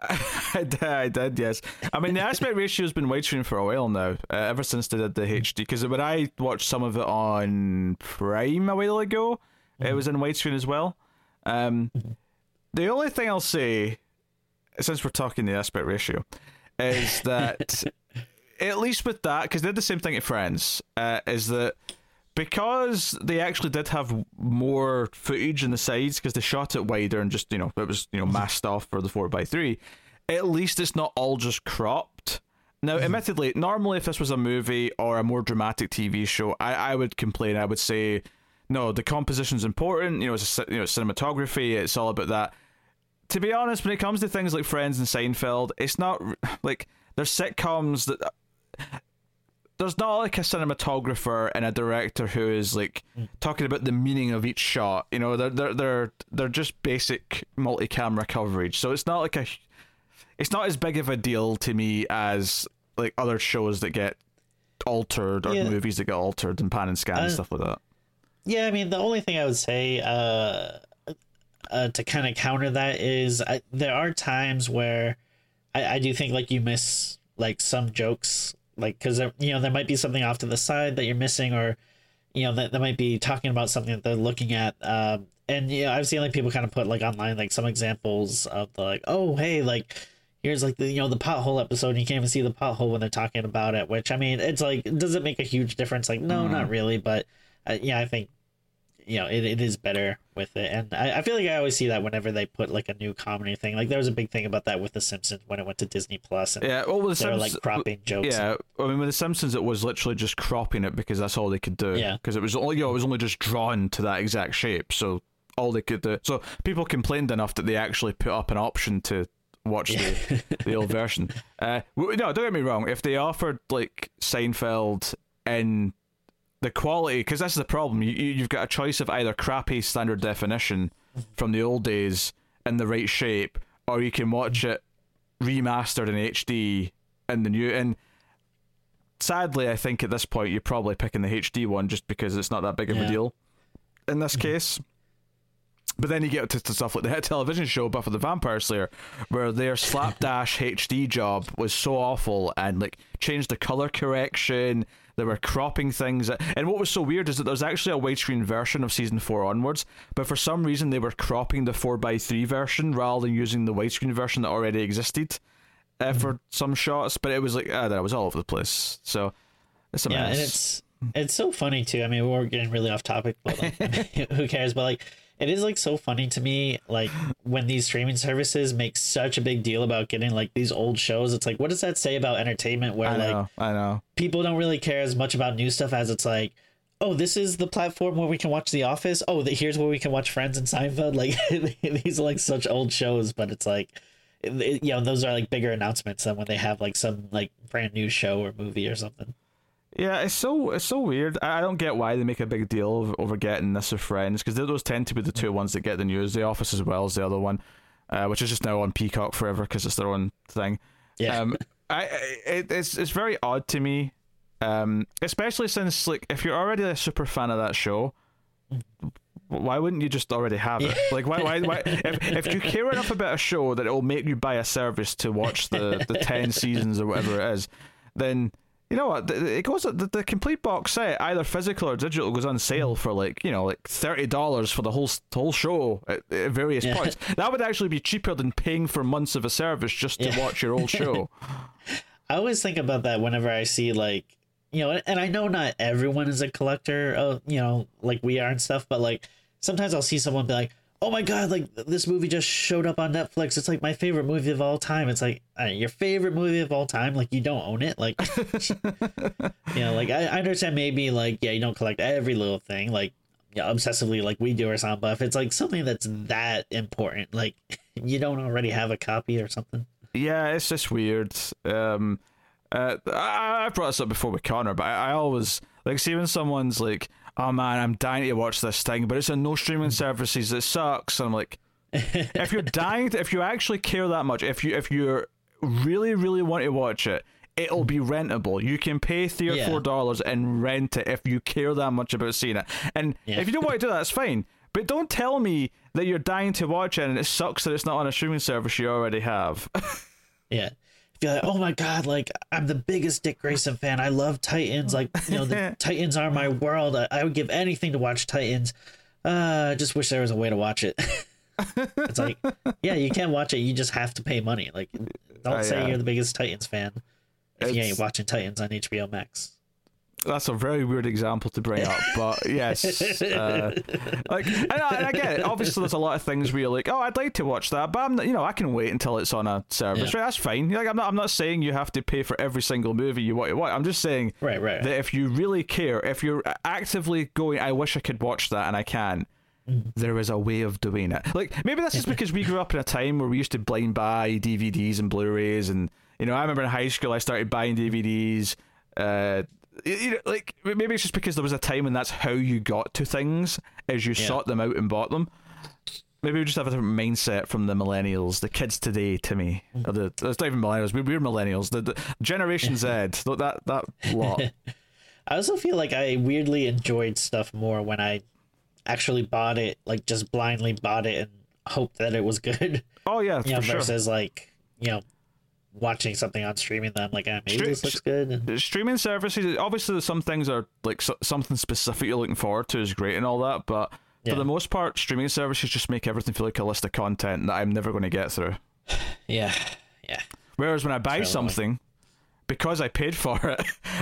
I did, I did, yes. I mean, the aspect ratio has been widescreen for a while now, uh, ever since they did the HD. Because when I watched some of it on Prime a while ago, it was in widescreen as well. Um, the only thing I'll say, since we're talking the aspect ratio, is that at least with that, because they did the same thing at Friends, uh, is that because they actually did have more footage in the sides because they shot it wider and just you know it was you know masked off for the four x three. At least it's not all just cropped. Now, admittedly, normally if this was a movie or a more dramatic TV show, I, I would complain. I would say, no, the composition's important. You know, it's a, you know cinematography. It's all about that. To be honest, when it comes to things like Friends and Seinfeld, it's not like there's sitcoms that there's not like a cinematographer and a director who is like talking about the meaning of each shot. You know, they're they're they're they're just basic multi-camera coverage. So it's not like a it's not as big of a deal to me as like other shows that get altered or Yeah. movies that get altered and pan and scan and Uh, stuff like that. Yeah, I mean the only thing I would say uh uh to kind of counter that is I, there are times where I, I do think like you miss like some jokes like because you know there might be something off to the side that you're missing or you know that, that might be talking about something that they're looking at um and yeah i've seen like people kind of put like online like some examples of the like oh hey like here's like the you know the pothole episode and you can't even see the pothole when they're talking about it which i mean it's like does it make a huge difference? Like no not really but uh, yeah i think you know it, it is better with it and I, I feel like i always see that whenever they put like a new comedy thing like there was a big thing about that with the simpsons when it went to disney plus and Yeah, well, with the Simpsons, like cropping jokes Yeah, I mean, with the Simpsons, it was literally just cropping it because that's all they could do. Yeah. because it was only you know it was only just drawn to that exact shape, so all they could do. So people complained enough that they actually put up an option to watch the the old version. Uh, no, don't get me wrong. If they offered like Seinfeld in the quality, because that's the problem. You, you- you've got a choice of either crappy standard definition from the old days in the right shape, or you can watch it remastered in HD in the new. And sadly, I think at this point you're probably picking the HD one just because it's not that big of a deal in this mm-hmm. case. But then you get to, to stuff like the hit television show Buffy the Vampire Slayer, where their slapdash HD job was so awful and like changed the color correction. They were cropping things, and what was so weird is that there's actually a widescreen version of season four onwards, but for some reason they were cropping the four x three version rather than using the widescreen version that already existed uh, for some shots. But it was like I don't know, it was all over the place. So it's a yeah and it's it's so funny too i mean we're getting really off topic but like who cares but like it is like so funny to me like when these streaming services make such a big deal about getting like these old shows it's like what does that say about entertainment where I like know, I know. people don't really care as much about new stuff as it's like oh this is the platform where we can watch the office? Oh the, here's where we can watch friends and seinfeld? Like these are like such old shows but it's like it, you know those are like bigger announcements than when they have like some like brand new show or movie or something Yeah, it's so it's so weird. I don't get why they make a big deal of, over getting this with Friends because those tend to be the two ones that get the news. The Office as well as the other one, uh, which is just now on Peacock forever because it's their own thing. Yeah. Um, I, I it, it's it's very odd to me, um, especially since like if you're already a super fan of that show, why wouldn't you just already have it? Like why why, why if, if you care enough about a show that it will make you buy a service to watch the the ten seasons or whatever it is, then you know what? It goes the, the complete box set, either physical or digital, goes on sale for like you know like thirty dollars for the whole whole show at, at various Yeah. points. That would actually be cheaper than paying for months of a service just to Yeah. watch your old show. I always think about that whenever I see like you know, and I know not everyone is a collector of you know like we are and stuff, but like sometimes I'll see someone be like, "Oh my god, like this movie just showed up on Netflix. It's like my favorite movie of all time." It's like uh, your favorite movie of all time, like you don't own it, like you know, like I, I understand maybe like yeah, you don't collect every little thing, like yeah, obsessively like we do or something. But if it's like something that's that important, like you don't already have a copy or something. Yeah, it's just weird. Um, uh, I, I've brought this up before with Connor, but I, I always like see when someone's like, "Oh man, I'm dying to watch this thing, but it's on no streaming mm. services. It sucks." And I'm like, if you're dying, to, if you actually care that much, if you if you really really want to watch it, it'll be mm. rentable. You can pay three or Yeah. four dollars and rent it if you care that much about seeing it. And Yeah. if you don't want to do that, that's fine. But don't tell me that you're dying to watch it and it sucks that it's not on a streaming service you already have. Yeah. You're like, oh my god, like I'm the biggest Dick Grayson fan. I love Titans. Like, you know, the Titans are my world. I, I would give anything to watch Titans. Uh, I just wish there was a way to watch it. it's like, yeah, you can't watch it. You just have to pay money. Like, don't Uh, say yeah. you're the biggest Titans fan if you ain't watching Titans on HBO Max. That's a very weird example to bring up, but yes, uh, like and I, and I get it. Obviously, there's a lot of things where you're like, oh, I'd like to watch that, but I'm not, you know, I can wait until it's on a service. Yeah. Right, that's fine. Like, I'm not, I'm not saying you have to pay for every single movie you want to watch. I'm just saying Right, right. that if you really care, if you're actively going, I wish I could watch that, and I can. There is a way of doing it. Like maybe that's just because we grew up in a time where we used to blind buy DVDs and Blu-rays, and you know, I remember in high school I started buying DVDs. Uh, you know, like maybe it's just because there was a time when that's how you got to things, as you Yeah. sought them out and bought them. Maybe we just have a different mindset from the millennials, the kids today. To me, mm. or the it's not even millennials. we- We're millennials. The, the Generation Z, that that lot. I also feel like I weirdly enjoyed stuff more when I actually bought it, like just blindly bought it and hoped that it was good. Oh yeah, you know, for sure. versus like you know watching something on streaming that I'm like, ah, maybe Stre- this looks good. And, streaming services obviously some things are like so, something specific you're looking forward to is great and all that but Yeah. for the most part streaming services just make everything feel like a list of content that i'm never going to get through. Yeah, yeah, whereas when i buy something because i paid for it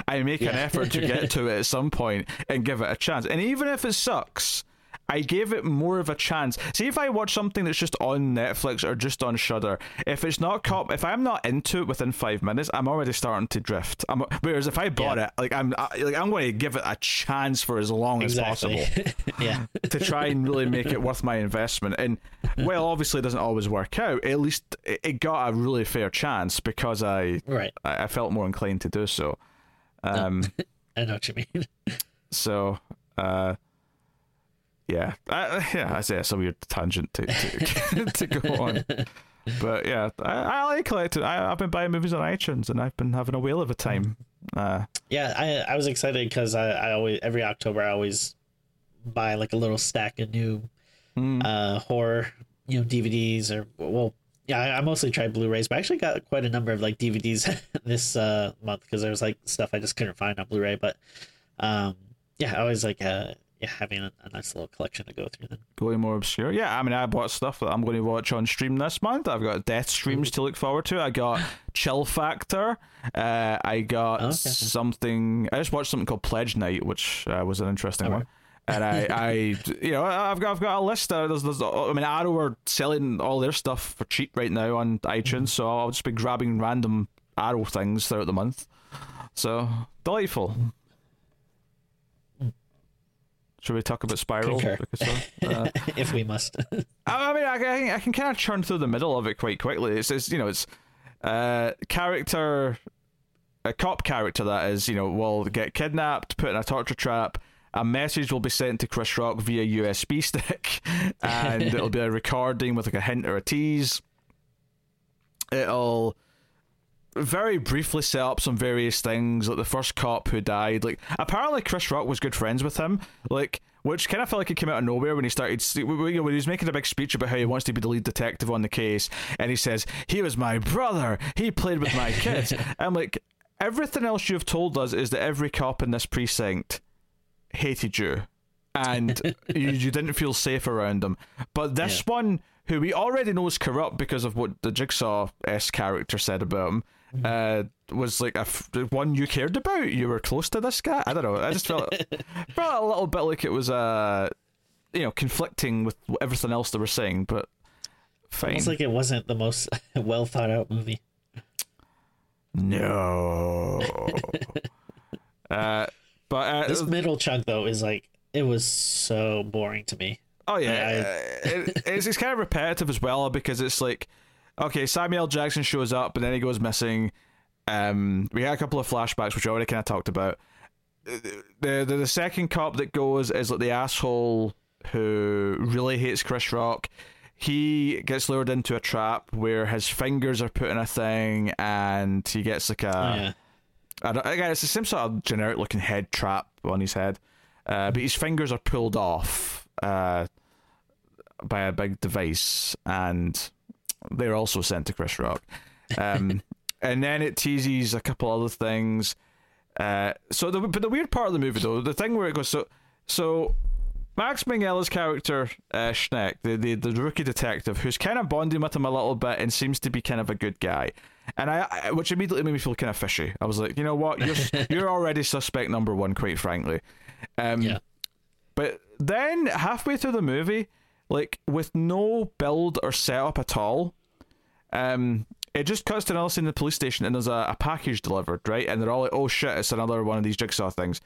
i make an effort to get to it at some point and give it a chance. And even if it sucks I gave it more of a chance. See if I watch something that's just on Netflix or just on Shudder. If it's not caught, if I'm not into it within five minutes, I'm already starting to drift. I'm, whereas if I bought Yeah. it, like I'm, I, like I'm going to give it a chance for as long exactly. as possible yeah, to try and really make it worth my investment. And well, obviously, it doesn't always work out. At least it it got a really fair chance because I right. I I felt more inclined to do so. Um, I know what you mean. so uh, yeah, I, yeah, I say it's a weird tangent to to, to go on. But yeah, I, I like collecting. I, I've been buying movies on iTunes, and I've been having a whale of a time. Uh, Yeah, I I was excited because I, I always every October I always buy like a little stack of new mm, uh horror you know DVDs or well yeah I, I mostly tried Blu-rays but I actually got quite a number of like DVDs this uh month because there was like stuff I just couldn't find on Blu-ray but um yeah I always like uh yeah having a, a nice little collection to go through then going more obscure. Yeah, I mean, I bought stuff that I'm going to watch on stream this month. I've got Death Streams to look forward to. I got Chill Factor. Uh, I got Okay. something. I just watched something called Pledge Night, which uh, was an interesting All one. And I, I, you know, I've got, I've got a list. There. There's, there's, I mean, Arrow are selling all their stuff for cheap right now on iTunes, so I'll just be grabbing random Arrow things throughout the month. So delightful. Should we talk about Spiral? Because, uh, if we must I I mean, I, can- I can kind of churn through the middle of it quite quickly. It's, it's you know, it's uh, character a cop character that is, you know, will get kidnapped, put in a torture trap. A message will be sent to Chris Rock via USB stick, and it'll be a recording with like a hint or a tease. It'll very briefly set up some various things, like the first cop who died. Like apparently, Chris Rock was good friends with him. Like which kind of felt like it came out of nowhere when he started you know when he was making a big speech about how he wants to be the lead detective on the case, and he says he was my brother, he played with my kids. I'm like, everything else you've told us is that every cop in this precinct hated you, and you, you didn't feel safe around them. But this yeah. one, who we already know is corrupt because of what the Jigsaw s character said about him uh, was like a f- one you cared about. You were close to this guy. I don't know. I just felt felt a little bit like it was uh, you know conflicting with everything else they were saying, but fine. It's like it wasn't the most well thought out movie. No. uh, but uh, this middle chunk though is like it was so boring to me. Oh yeah, I, it, it's, it's kind of repetitive as well because it's like okay, Samuel Jackson shows up, but then he goes missing. Um, we had a couple of flashbacks, which I already kind of talked about. The, the the second cop that goes is like the asshole who really hates Chris Rock. He gets lured into a trap where his fingers are put in a thing, and he gets like a. Oh, yeah. I don't, again, it's the same sort of generic looking head trap on his head, uh, but his fingers are pulled off uh, by a big device, and they're also sent to Chris Rock. Um, and then it teases a couple other things. Uh, so, the, but the weird part of the movie, though, the thing where it goes so, so Max Minghella's character, uh, Schenk, the, the the rookie detective, who's kind of bonding with him a little bit and seems to be kind of a good guy, and I, I which immediately made me feel kind of fishy. I was like, you know what, you're you're already suspect number one, quite frankly. Um, yeah. But then halfway through the movie, like with no build or setup at all. Um, it just cuts to another scene in the police station, and there's a, a package delivered, right? And they're all like, "Oh shit, it's another one of these jigsaw things."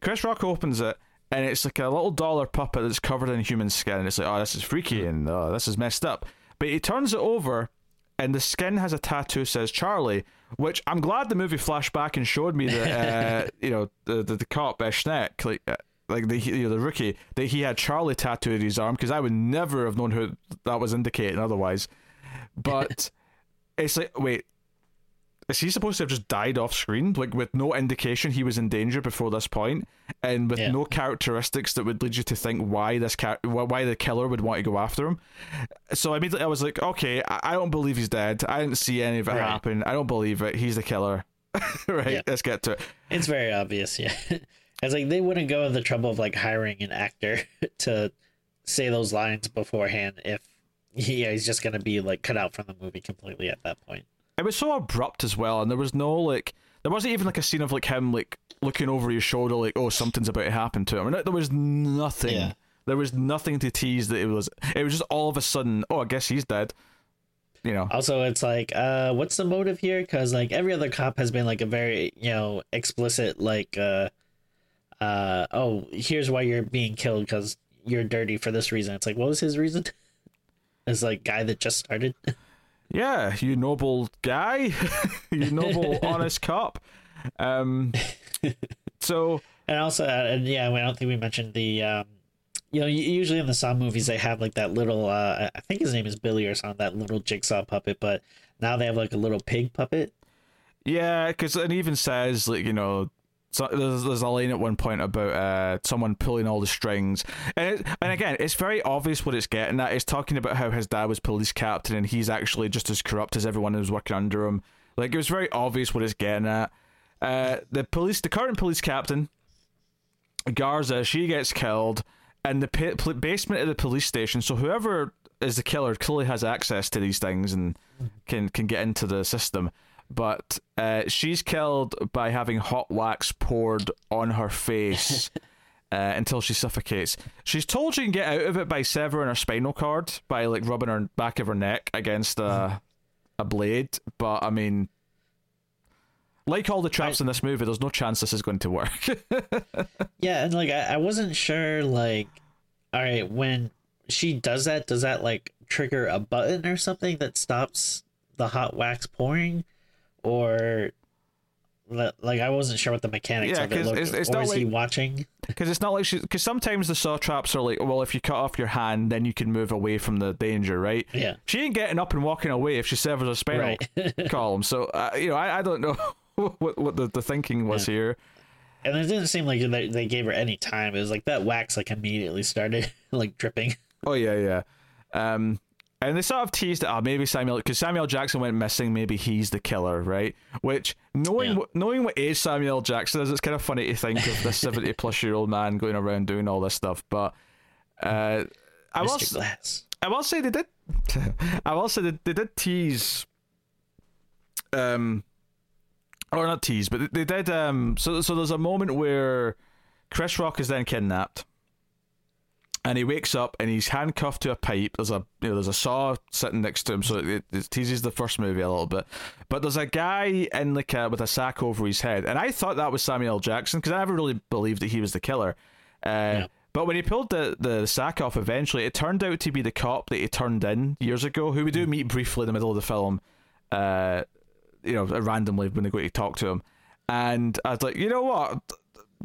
Chris Rock opens it, and it's like a little dollar puppet that's covered in human skin, and it's like, "Oh, this is freaky, and oh, this is messed up." But he turns it over, and the skin has a tattoo says Charlie, which I'm glad the movie flashed back and showed me that uh, you know the the, the cop uh, Schenk, like uh, like the you know, the rookie that he had Charlie tattooed his arm because I would never have known who that was indicating otherwise. But it's like, wait, is he supposed to have just died off screen, like with no indication he was in danger before this point, and with yeah. no characteristics that would lead you to think why this car- why the killer would want to go after him? So immediately I was like, okay, I, don't believe he's dead. I didn't see any of it right. happen. I don't believe it. He's the killer. right, yeah. let's get to it. It's very obvious, yeah. It's like they wouldn't go to the trouble of like hiring an actor to say those lines beforehand if yeah, he's just gonna be like cut out from the movie completely at that point. It was so abrupt as well, and there was no like there wasn't even like a scene of like him like looking over his shoulder like oh something's about to happen to him. I mean, there was nothing. Yeah. There was nothing to tease that it was. It was just all of a sudden. Oh, I guess he's dead. You know. Also, it's like, uh, what's the motive here? Because like every other cop has been like a very you know explicit like uh uh, oh, here's why you're being killed because you're dirty for this reason. It's like, what was his reason? As like guy that just started. Yeah, you noble guy, you noble honest cop. Um, so and also, uh, and yeah, I don't think we mentioned the. Um, you know, usually in the Saw movies they have like that little. Uh, I think his name is Billy or something. That little jigsaw puppet, but now they have like a little pig puppet. Yeah, because it even says like you know so there's, there's a line at one point about uh, someone pulling all the strings, and it, and again, it's very obvious what it's getting at. It's talking about how his dad was police captain, and he's actually just as corrupt as everyone who's working under him. Like it was very obvious what it's getting at. Uh, the police, the current police captain, Garza, she gets killed, and the basement of the police station. So whoever is the killer clearly has access to these things and can can get into the system but uh, she's killed by having hot wax poured on her face uh, until she suffocates. She's told she can get out of it by severing her spinal cord by like rubbing her back of her neck against a a blade. But I mean, like all the traps I, in this movie, there's no chance this is going to work. yeah, and like I, I wasn't sure. Like, all right, when she does that, does that like trigger a button or something that stops the hot wax pouring? Or like I wasn't sure what the mechanics Yeah, of it looked. it's- it's or not is he watching? Because it's not like she. Because sometimes the saw traps are like, well, if you cut off your hand, then you can move away from the danger, right? Yeah. She ain't getting up and walking away if she severs a spinal Right. column. So uh, you know, I, I don't know what what the, the thinking was here. And it didn't seem like they, they gave her any time. It was like that wax like immediately started like dripping. Oh yeah, yeah. Um, and they sort of teased it. Oh, maybe Samuel, because Samuel Jackson went missing. Maybe he's the killer, right? Which knowing Yeah. what knowing what age Samuel Jackson is, it's kind of funny to think of this seventy plus year old man going around doing all this stuff. But uh, I will. Glass. I will say they did. I will say they, they did tease. Um, or not tease, but they, they did. Um, so so there's a moment where Chris Rock is then kidnapped, and he wakes up and he's handcuffed to a pipe. There's a you know, there's a saw sitting next to him, so it, it teases the first movie a little bit. But there's a guy in like a, with a sack over his head, and I thought that was Samuel Jackson because I never really believed that he was the killer. Uh, But when he pulled the, the sack off eventually, it turned out to be the cop that he turned in years ago, who we do meet briefly in the middle of the film, uh, you know, randomly when they go to talk to him. And I was like, you know what?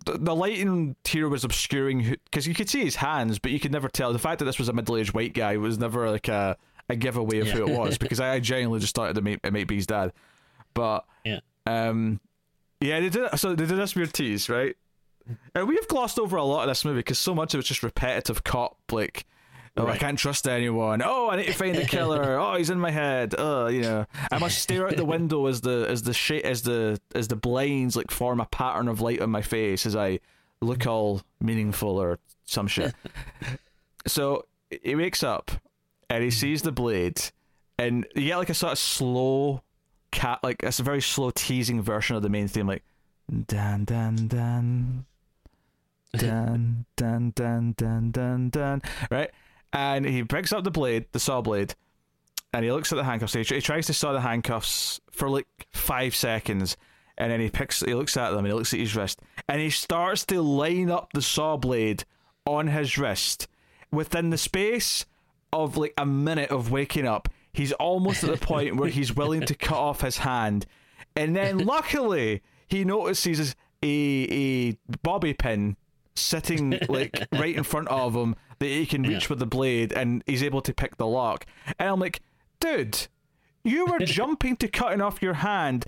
The, lighting here was obscuring because you could see his hands, but you could never tell. The fact that this was a middle aged white guy was never like a, a giveaway of who it was because I genuinely just thought it might, it might be his dad. But Yeah. um, yeah, they did. So they did this weird tease, right? And we have glossed over a lot of this movie because so much of it's just repetitive cop, like, oh, I can't trust anyone. Oh, I need to find the killer. oh, he's in my head. Oh, you know, I must stare out the window as the as the sh- as the as the blinds like form a pattern of light on my face as I look all meaningful or some shit. so he wakes up and he sees the blade, and you get like a sort of slow cat, like it's a very slow teasing version of the main theme, like dan dan dan dun dun dun dun dun dun right and he picks up the blade the saw blade and he looks at the handcuffs. He, tries to saw the handcuffs for like five seconds and then he picks he looks at them and he looks at his wrist and he starts to line up the saw blade on his wrist. Within the space of like a minute of waking up he's almost at the point where he's willing to cut off his hand and then luckily he notices a a bobby pin sitting like right in front of him that he can reach with the blade and he's able to pick the lock. And I'm like, dude, you were jumping to cutting off your hand.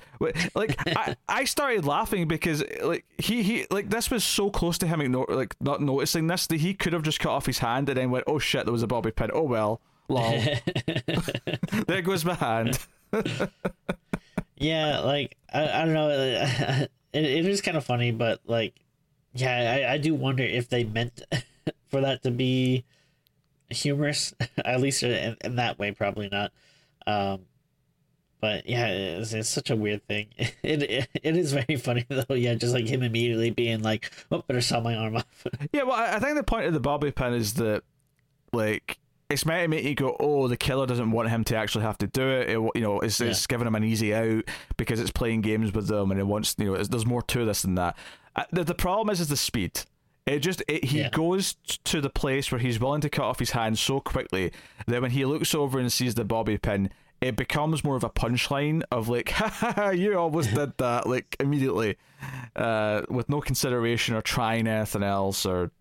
Like I, I started laughing because like he, he like this was so close to him igno- like not noticing this that he could have just cut off his hand and then went, oh shit, there was a bobby pin. Oh well, lol. there goes my hand. Yeah, like I, I don't know. It, it is kind of funny, but like, yeah, I, I do wonder if they meant for that to be humorous. At least in, in that way, probably not. Um, but yeah, it's, it's such a weird thing. It, it it is very funny though. Yeah, just like him immediately being like, "Oh, better saw my arm off." Yeah, well, I I think the point of the bobby pin is that, like, it's meant to make you go, "Oh, the killer doesn't want him to actually have to do it." it you know, it's, it's giving him an easy out because it's playing games with them, and it wants, you know, it's, there's more to this than that. Uh, the, the problem is, is the speed. It just it, he Yeah. goes to the place where he's willing to cut off his hand so quickly that when he looks over and sees the bobby pin, it becomes more of a punchline of like, "Ha ha ha! You almost did that!" Like immediately, uh, with no consideration or trying anything else or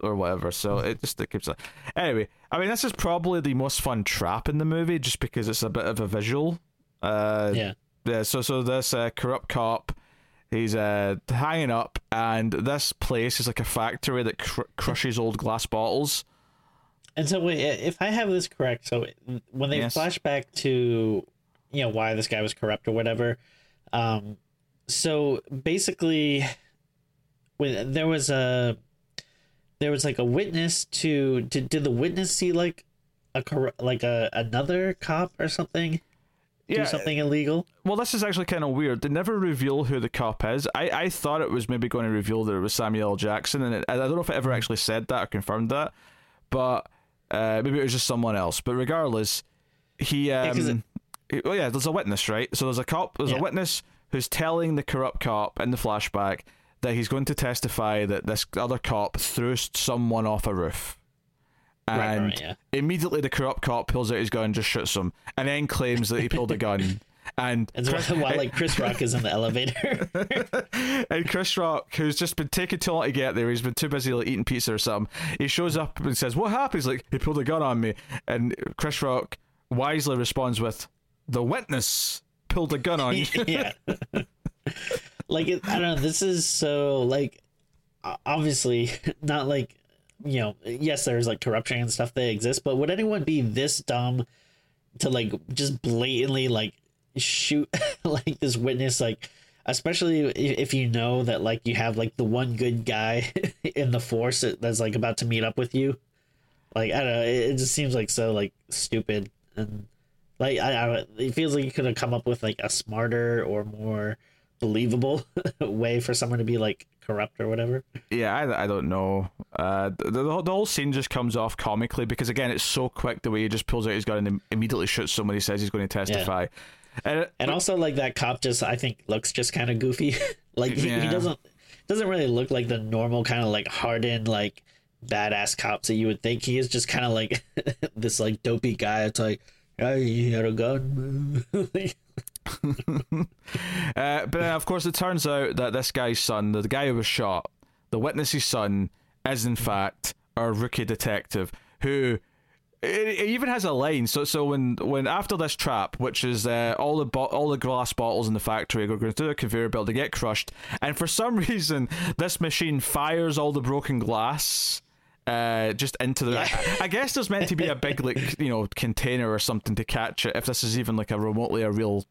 or whatever. So it just it keeps. Anyway, I mean, this is probably the most fun trap in the movie, just because it's a bit of a visual. Uh, yeah, yeah. So so this uh, corrupt cop, he's uh hanging up, and this place is like a factory that cr- crushes old glass bottles. and so wait, if I have this correct, so when they Yes. flash back to, you know, why this guy was corrupt or whatever, um, so basically, when there was a, there was like a witness to did did the witness see like a like a another cop or something do something illegal? Well, this is actually kind of weird. They never reveal who the cop is. I, I thought it was maybe going to reveal that it was Samuel L. Jackson, and it, I don't know if it ever actually said that or confirmed that, but uh, maybe it was just someone else. But regardless, he. Um, he- oh yeah, there's a witness, right? So there's a cop. There's Yeah. a witness who's telling the corrupt cop in the flashback that he's going to testify that this other cop threw someone off a roof. And Right, right, yeah. immediately the corrupt cop pulls out his gun and just shoots him, and then claims that he pulled a gun. And Chris, while like Chris Rock is in the elevator. and Chris Rock, who's just been taking too long to get there, he's been too busy like eating pizza or something. He shows up and says, "What happened?" He's like, "He pulled a gun on me," and Chris Rock wisely responds with, "The witness pulled a gun on you." yeah. like it, I don't know. This is so like obviously not like you know. Yes, there's like corruption and stuff that exists, but would anyone be this dumb to like just blatantly like shoot like this witness like? Especially if you know that like you have like the one good guy in the force that's like about to meet up with you, like I don't know, it just seems like so like stupid and like I, I it feels like you could have come up with like a smarter or more believable way for someone to be like corrupt or whatever. Yeah, I, I don't know. Uh, the, the, the whole scene just comes off comically because again, it's so quick the way he just pulls out his gun and immediately shoots someone. He says he's going to testify. Yeah. And, and also like that cop just I think looks just kind of goofy. like he, Yeah. he doesn't doesn't really look like the normal kind of like hardened like badass cops that you would think. He is just kind of like this like dopey guy. It's like, you had a gun. Uh, but then, of course, it turns out that this guy's son, the, guy who was shot, the witness's son, is in fact our rookie detective who. It, it even has a line. So, so when when after this trap, which is uh, all the bo- all the glass bottles in the factory going through the conveyor belt, they get crushed, and for some reason, this machine fires all the broken glass uh, just into the. I, I guess there's meant to be a big like you know container or something to catch it if this is even like a remotely a real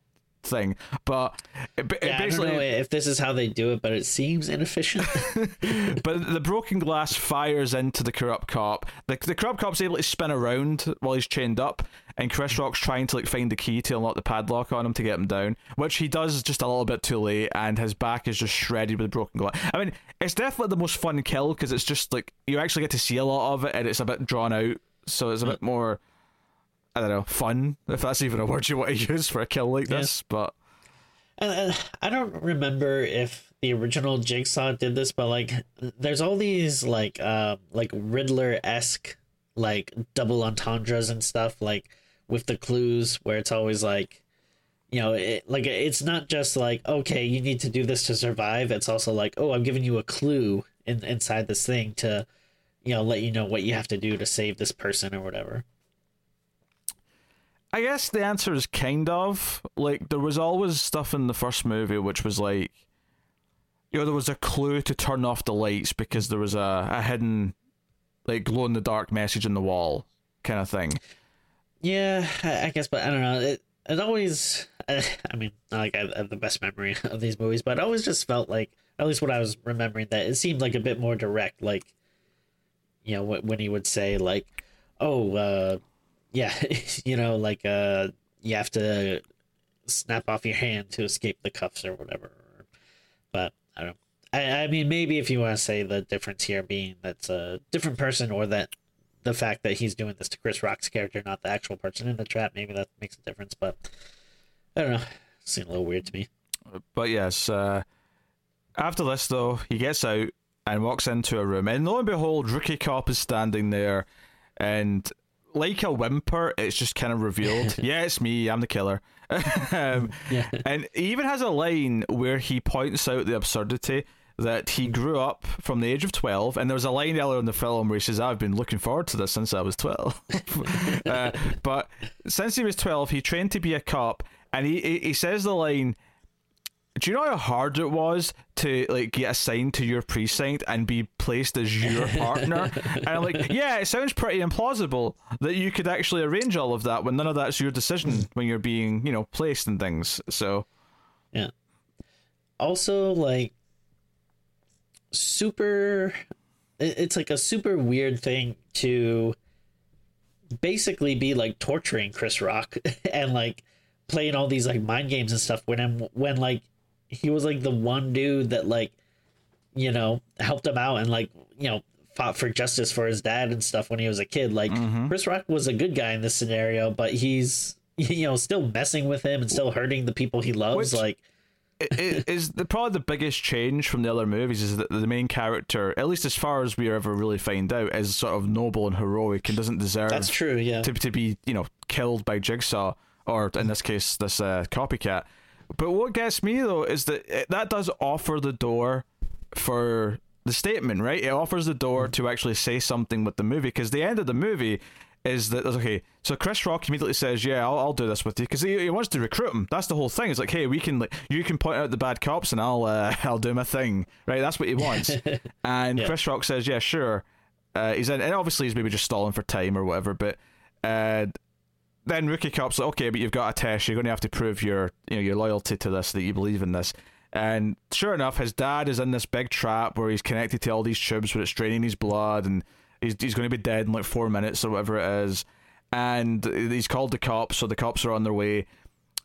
thing, but it, it yeah, I don't know if this is how they do it, but it seems inefficient. but the broken glass fires into the corrupt cop. The, the corrupt cop's able to spin around while he's chained up, and Chris Rock's trying to like find the key to unlock the padlock on him to get him down, which he does just a little bit too late, and his back is just shredded with broken glass. I mean, it's definitely the most fun kill because it's just like you actually get to see a lot of it, and it's a bit drawn out, so it's a bit more. I don't know, fun if that's even a word you want to use for a kill like Yeah. this, but And, and I don't remember if the original Jigsaw did this, but like, there's all these like, uh, like Riddler esque, like double entendres and stuff, like with the clues where it's always like, you know, it, like it's not just like okay, you need to do this to survive. It's also like, oh, I'm giving you a clue in, inside this thing to, you know, let you know what you have to do to save this person or whatever. I guess the answer is kind of like there was always stuff in the first movie which was like, you know, there was a clue to turn off the lights because there was a, a hidden, like glow in the dark message in the wall, kind of thing. Yeah, I, I guess, but I don't know. It it always. I, I mean, not like I have the best memory of these movies, but it always just felt like, at least what I was remembering, that it seemed like a bit more direct. Like, you know, wh- when he would say like, "Oh, uh, yeah, you know, like uh, you have to snap off your hand to escape the cuffs or whatever." But I don't. I, I mean, maybe if you want to say the difference here being that's a different person, or that the fact that he's doing this to Chris Rock's character, not the actual person in the trap, maybe that makes a difference. But I don't know. It seemed a little weird to me. But yes, uh, after this though, he gets out and walks into a room, and lo and behold, rookie cop is standing there, and like a whimper, it's just kind of revealed. yeah, it's me. I'm the killer. um, Yeah. and he even has a line where he points out the absurdity that he grew up from the age of 12 and there was a line earlier in the film where he says i've been looking forward to this since i was 12 uh, but since he was 12 he trained to be a cop and he, he, says the line do you know how hard it was to like get assigned to your precinct and be placed as your partner? and I'm like, yeah, it sounds pretty implausible that you could actually arrange all of that when none of that's your decision when you're being, you know, placed and things. So Yeah. Also, like, super. It's like a super weird thing to basically be like torturing Chris Rock and like playing all these like mind games and stuff when I'm when like he was like the one dude that like you know helped him out and like you know fought for justice for his dad and stuff when he was a kid like mm-hmm. Chris Rock was a good guy in this scenario but he's you know still messing with him and still hurting the people he loves Which- like it, is the probably the biggest change from the other movies is that the main character, at least as far as we ever really find out, is sort of noble and heroic and doesn't deserve that's true yeah to to be you know killed by Jigsaw or in this case, this uh, copycat. But what gets me though is that it, that does offer the door for the statement, right? It offers the door to actually say something with the movie because the end of the movie is that okay. So Chris Rock immediately says, "Yeah, I'll, I'll do this with you," because he, he wants to recruit him. That's the whole thing. It's like, hey, we can like you can point out the bad cops, and I'll uh, I'll do my thing, right? That's what he wants. and Yeah. Chris Rock says, "Yeah, sure." Uh, he's in, and obviously he's maybe just stalling for time or whatever, but. Uh, then rookie cop's like, okay, but you've got a test. You're going to have to prove your, you know, your loyalty to this, that you believe in this. And sure enough, his dad is in this big trap where he's connected to all these tubes where it's draining his blood, and he's he's going to be dead in like four minutes or whatever it is. And he's called the cops, so the cops are on their way.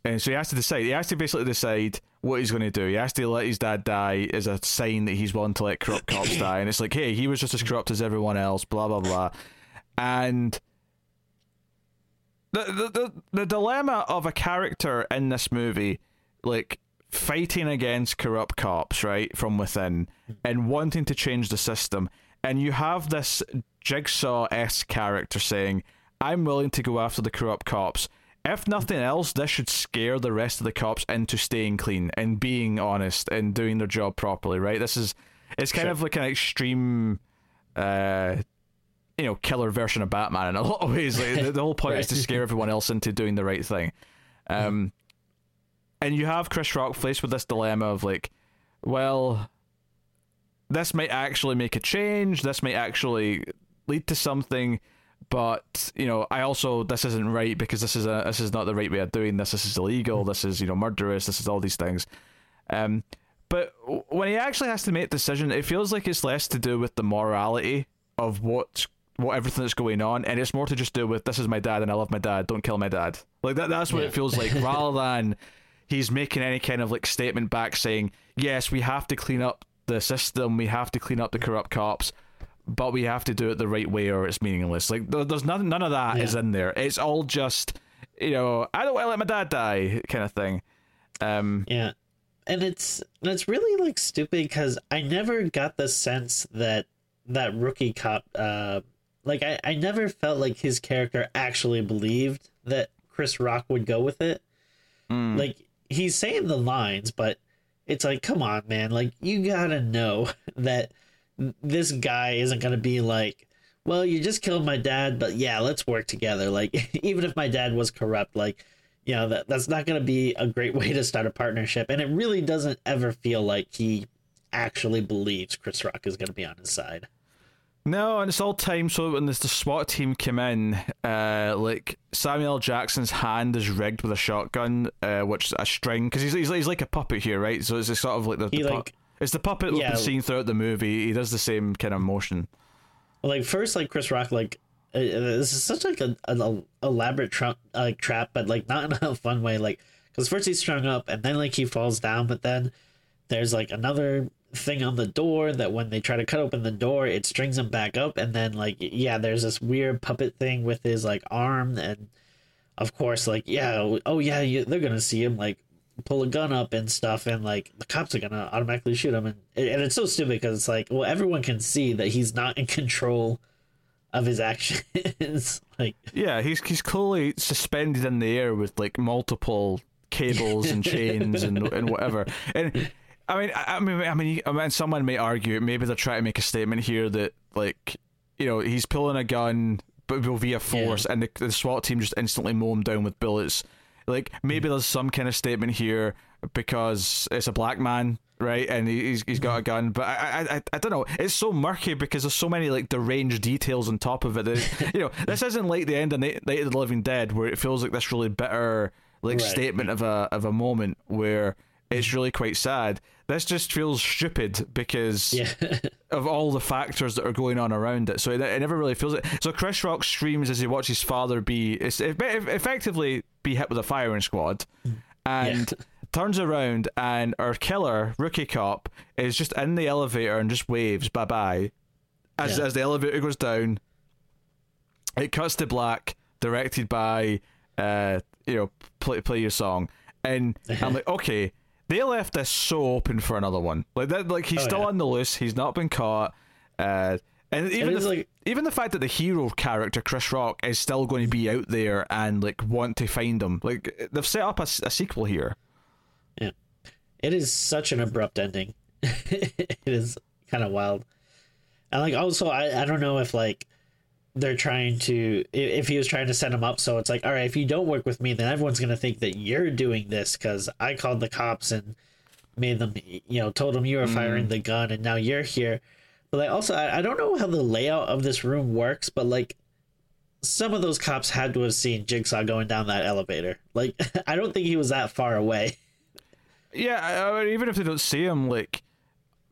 And so he has to decide. He has to basically decide what he's going to do. He has to let his dad die as a sign that he's willing to let corrupt cops die. And it's like, hey, he was just as corrupt as everyone else. Blah blah blah. And the, the the the dilemma of a character in this movie, like fighting against corrupt cops, right, from within, and wanting to change the system, and you have this jigsaw esque character saying, "I'm willing to go after the corrupt cops." If nothing else, this should scare the rest of the cops into staying clean and being honest and doing their job properly, right? This is it's kind Sure. of like an extreme uh you know, killer version of Batman in a lot of ways. Like, the, the whole point is to scare everyone else into doing the right thing. Um, and you have Chris Rock faced with this dilemma of like, well, this might actually make a change. This might actually lead to something, but you know, I also this isn't right because this is a this is not the right way of doing this. This is illegal. This is you know murderous. This is all these things. Um, but when he actually has to make a decision, it feels like it's less to do with the morality of what what everything that's going on, and it's more to just do with this is my dad and I love my dad. Don't kill my dad. Like that. That's what Yeah. it feels like, rather than he's making any kind of like statement back saying, yes, we have to clean up the system. We have to clean up the corrupt cops. But we have to do it the right way, or it's meaningless. Like there, there's none, none of that is Yeah. in there. It's all just, you know, I don't want to let my dad die, kind of thing. Um, Yeah. And it's and it's really like stupid because I never got the sense that that rookie cop uh like I, I never felt like his character actually believed that Chris Rock would go with it. mm. Like he's saying the lines, but it's like, come on, man, like you gotta know that this guy isn't gonna be like, well, you just killed my dad, but yeah, let's work together. Like even if my dad was corrupt, like you know that that's not to be a great way to start a partnership. And it really doesn't ever feel like he actually believes chris rock is to be on his side No, and it's all time. So when this, the SWAT team came in, uh, like Samuel Jackson's hand is rigged with a shotgun, uh, which a string because he's, he's he's like a puppet here, right? So it's a sort of like the, He, the pu- like- it's the puppet Yeah. been seeing throughout the movie. He does the same kind of motion. like first like chris rock like uh, this is such like a, an elaborate trap like trap but like not in a fun way like because first he's strung up and then like he falls down but then there's like another thing on the door that when they try to cut open the door it strings him back up. And then like yeah there's this weird puppet thing with his like arm. And of course like yeah oh yeah you, they're gonna see him like pull a gun up and stuff. And like the cops are gonna automatically shoot him. And, and it's so stupid because it's like well everyone can see that he's not in control of his actions. Like Yeah, he's he's clearly suspended in the air with like multiple cables and chains and and whatever. And I mean, I, I mean, I mean, I mean, someone may argue maybe they're trying to make a statement here that like you know he's pulling a gun but via force, and the, the SWAT team just instantly mow him down with bullets. Like maybe mm. there's some kind of statement here because it's a black man, right? And he- he's he's got a mm-hmm. gun, but I I I, I don't know. It's so murky because there's so many like deranged details on top of it. That, you know, this isn't like the end of Night, Night of the Living Dead where it feels like this really bitter like Right. statement of a of a moment where it's really quite sad. This just feels stupid because yeah of all the factors that are going on around it. So it, it never really feels it. So Chris Rock streams as he watches his father be effectively be hit with a firing squad, and turns around and our killer rookie cop is just in the elevator and just waves bye bye as Yeah. as the elevator goes down. It cuts to black, directed by uh you know play play your song, and I'm like okay. They left this so open for another one. Like that, like he's Oh, still yeah. on the loose. He's not been caught. Uh, And even the, like- even the fact that the hero character Chris Rock is still going to be out there and like want to find him, like they've set up a sequel here. Yeah. It is such an abrupt ending. it is kind of wild. And like also I, I don't know if like they're trying to if he was trying to set him up so it's like all right if you don't work with me then everyone's going to think that you're doing this cuz I called the cops and made them you know told them you were firing mm. the gun and now you're here. But like also I, I don't know how the layout of this room works but like some of those cops had to have seen Jigsaw going down that elevator. Like I don't think he was that far away. Yeah, I I even if they don't see him, like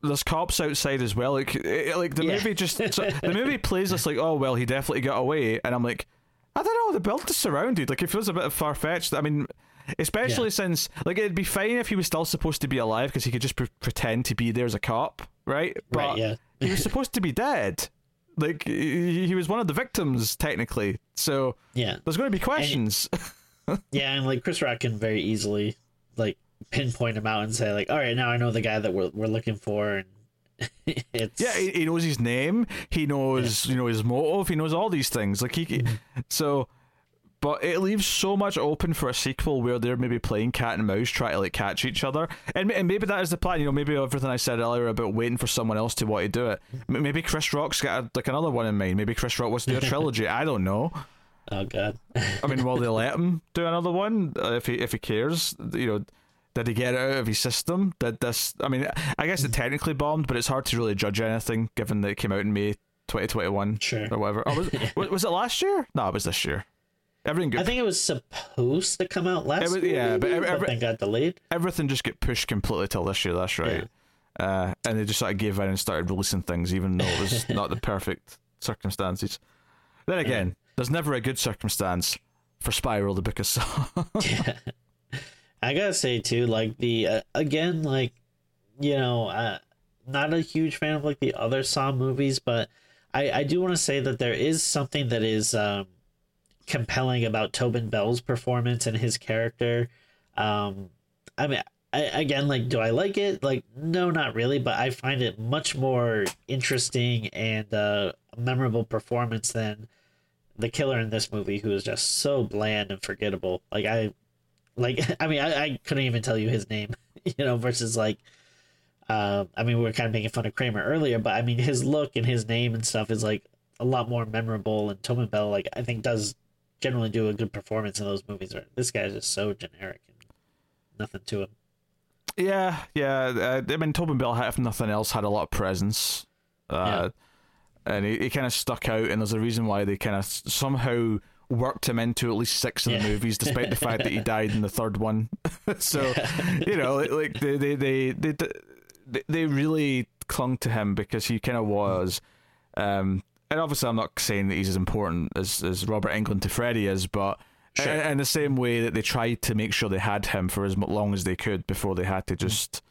there's cops outside as well. Like, it, like the Yeah. movie just so, the movie plays this like, oh well, he definitely got away, and I'm like, I don't know, the building's surrounded. Like, it feels a bit far fetched. I mean, especially Yeah. since like it'd be fine if he was still supposed to be alive because he could just pre- pretend to be there as a cop, right? But Right, yeah. he was supposed to be dead. Like he, he was one of the victims technically, so Yeah. there's going to be questions. Yeah, and like Chris Rock can very easily like pinpoint him out and say like, "All right, now I know the guy that we're we're looking for," and it's Yeah, he, he knows his name. He knows, you know, his motive. He knows all these things. Like he, so, but it leaves so much open for a sequel where they're maybe playing cat and mouse, trying to like catch each other, and and maybe that is the plan. You know, maybe everything I said earlier about waiting for someone else to want to do it. Maybe Chris Rock's got a, like another one in mind. Maybe Chris Rock wants to do a trilogy. I don't know. oh god, I mean, will they let him do another one uh, if he if he cares? You know, did he get it out of his system? Did this? I mean, I guess it technically bombed, but it's hard to really judge anything given that it came out in May 2021 Sure. or whatever. Oh, was, was, was it last year? No, it was this year. Everything Good. I think it was supposed to come out last was- year, yeah, but maybe, every- every- then got delayed. everything just get pushed completely till this year. That's right. Uh, and they just sort of gave in and started releasing things, even though it was not the perfect circumstances. Then again, there's never a good circumstance for Spiral, the Book of Saw. I gotta say too, like the uh, again, like you know, uh, not a huge fan of like the other Saw movies, but I I do want to say that there is something that is um, compelling about Tobin Bell's performance and his character. Um, I mean, I, again, like, do I like it? Like, no, not really, but I find it much more interesting and uh, memorable performance than the killer in this movie, who is just so bland and forgettable. Like, I like i mean I, I couldn't even tell you his name you know versus like uh, i mean we were kind of making fun of kramer earlier but i mean his look and his name and stuff is like a lot more memorable and Tobin bell like i think does generally do a good performance in those movies or this guy's just so generic and nothing to him Yeah, yeah. Uh, I mean, Tobin Bell, if nothing else, had a lot of presence. Uh, And he, he kind of stuck out, and there's a reason why they kind of somehow worked him into at least six of the Yeah. movies, despite the fact that he died in the third one. so, you know, like, they, they, they, they, they, they really clung to him because he kind of was. Um, and obviously, I'm not saying that he's as important as, as Robert Englund to Freddy is, but Sure. in, in the same way that they tried to make sure they had him for as long as they could before they had to just.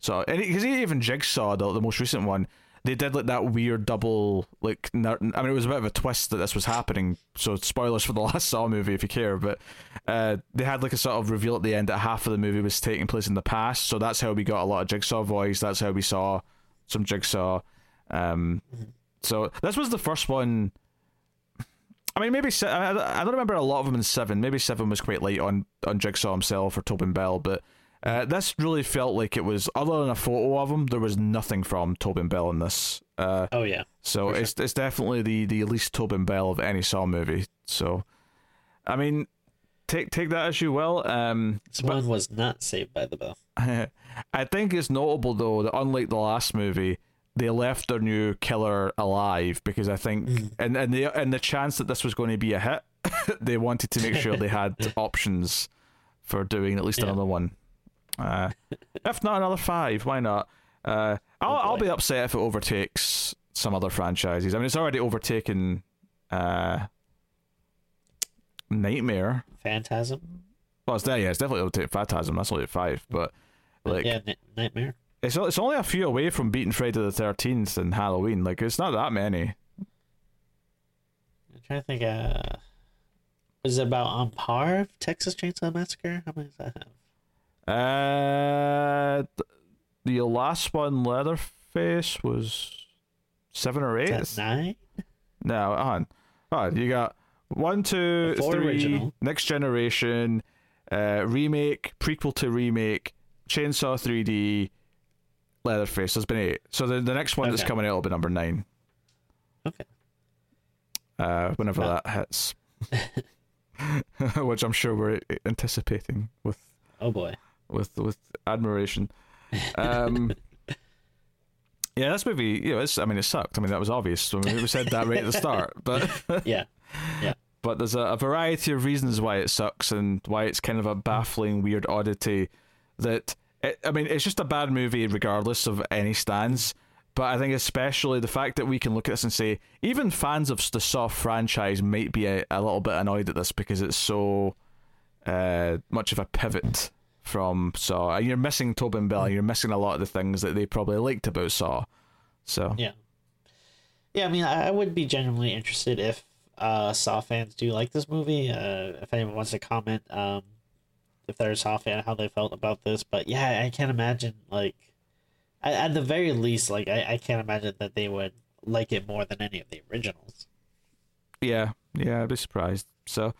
So, and because he even Jigsaw, the, the most recent one, they did like that weird double like. nar- I mean, it was a bit of a twist that this was happening. So, spoilers for the last Saw movie if you care. But uh, they had like a sort of reveal at the end that half of the movie was taking place in the past. So that's how we got a lot of Jigsaw voice. That's how we saw some Jigsaw. Um, so this was the first one. I mean, maybe I don't remember a lot of them in seven. Maybe seven was quite late on on Jigsaw himself or Tobin Bell, but uh, this really felt like it was other than a photo of him, there was nothing from Tobin Bell in this. Uh, oh yeah so it's it's definitely the the least Tobin Bell of any Saw movie. So, I mean, take take that as you will. Um, this one was not saved by the bell I think it's notable though that unlike the last movie, they left their new killer alive because I think and and the and the chance that this was going to be a hit, they wanted to make sure they had options for doing at least Yeah. another one. Uh, if not another five, why not? Uh, I'll I'll be upset if it overtakes some other franchises. I mean, it's already overtaken uh, Nightmare. phantasm Well, it's there, yeah, it's definitely overtaken Phantasm. That's only at five, but like yeah Ni- nightmare it's it's only a few away from beating Friday the Thirteenth and Halloween. Like it's not that many. i'm trying to think uh is it about on par of texas chainsaw massacre how many does that have Uh, the last one, Leatherface, was seven or eight. Is nine? No, on. On. You got one, two, three, original. Next Generation, uh, remake, prequel to remake, Chainsaw 3D, Leatherface. There's been eight. So the, the next one that's coming out will be number nine. Okay. Uh, whenever No. that hits. Which I'm sure we're anticipating with Oh boy. With with admiration. Um, yeah, this movie, you know, it's, I mean, it sucked. I mean, that was obvious. I mean, we said that right at the start, but Yeah. Yeah. But there's a, a variety of reasons why it sucks and why it's kind of a baffling, weird oddity. That it, I mean, it's just a bad movie regardless of any stance. But I think especially the fact that we can look at this and say even fans of the Saw franchise might be a, a little bit annoyed at this because it's so uh, much of a pivot from Saw. And You're missing Tobin Bell. You're missing a lot of the things that they probably liked about Saw. So Yeah. Yeah, I mean, I would be genuinely interested if uh, Saw fans do like this movie. Uh, if anyone wants to comment, um, if they're a Saw fan, how they felt about this. But yeah, I can't imagine, like, at, at the very least, like, I, I can't imagine that they would like it more than any of the originals. Yeah, yeah, I'd be surprised. So,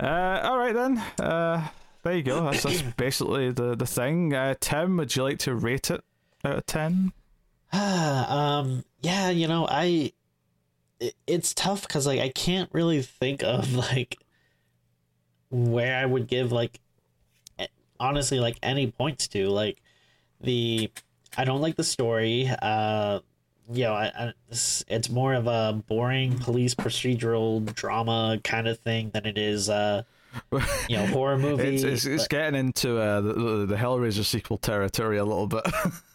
uh, all right then. Uh, there you go. That's, that's basically the the thing. Uh, Tim, would you like to rate it out of ten? um, yeah, you know, I, it, it's tough because, like, I can't really think of, like, where I would give, like, honestly, like, any points to. Like, the, I don't like the story. Uh, you know, I, I, it's, it's more of a boring police procedural drama kind of thing than it is, uh, you know, horror movie. It's it's, it's getting into uh, the, the the Hellraiser sequel territory a little bit.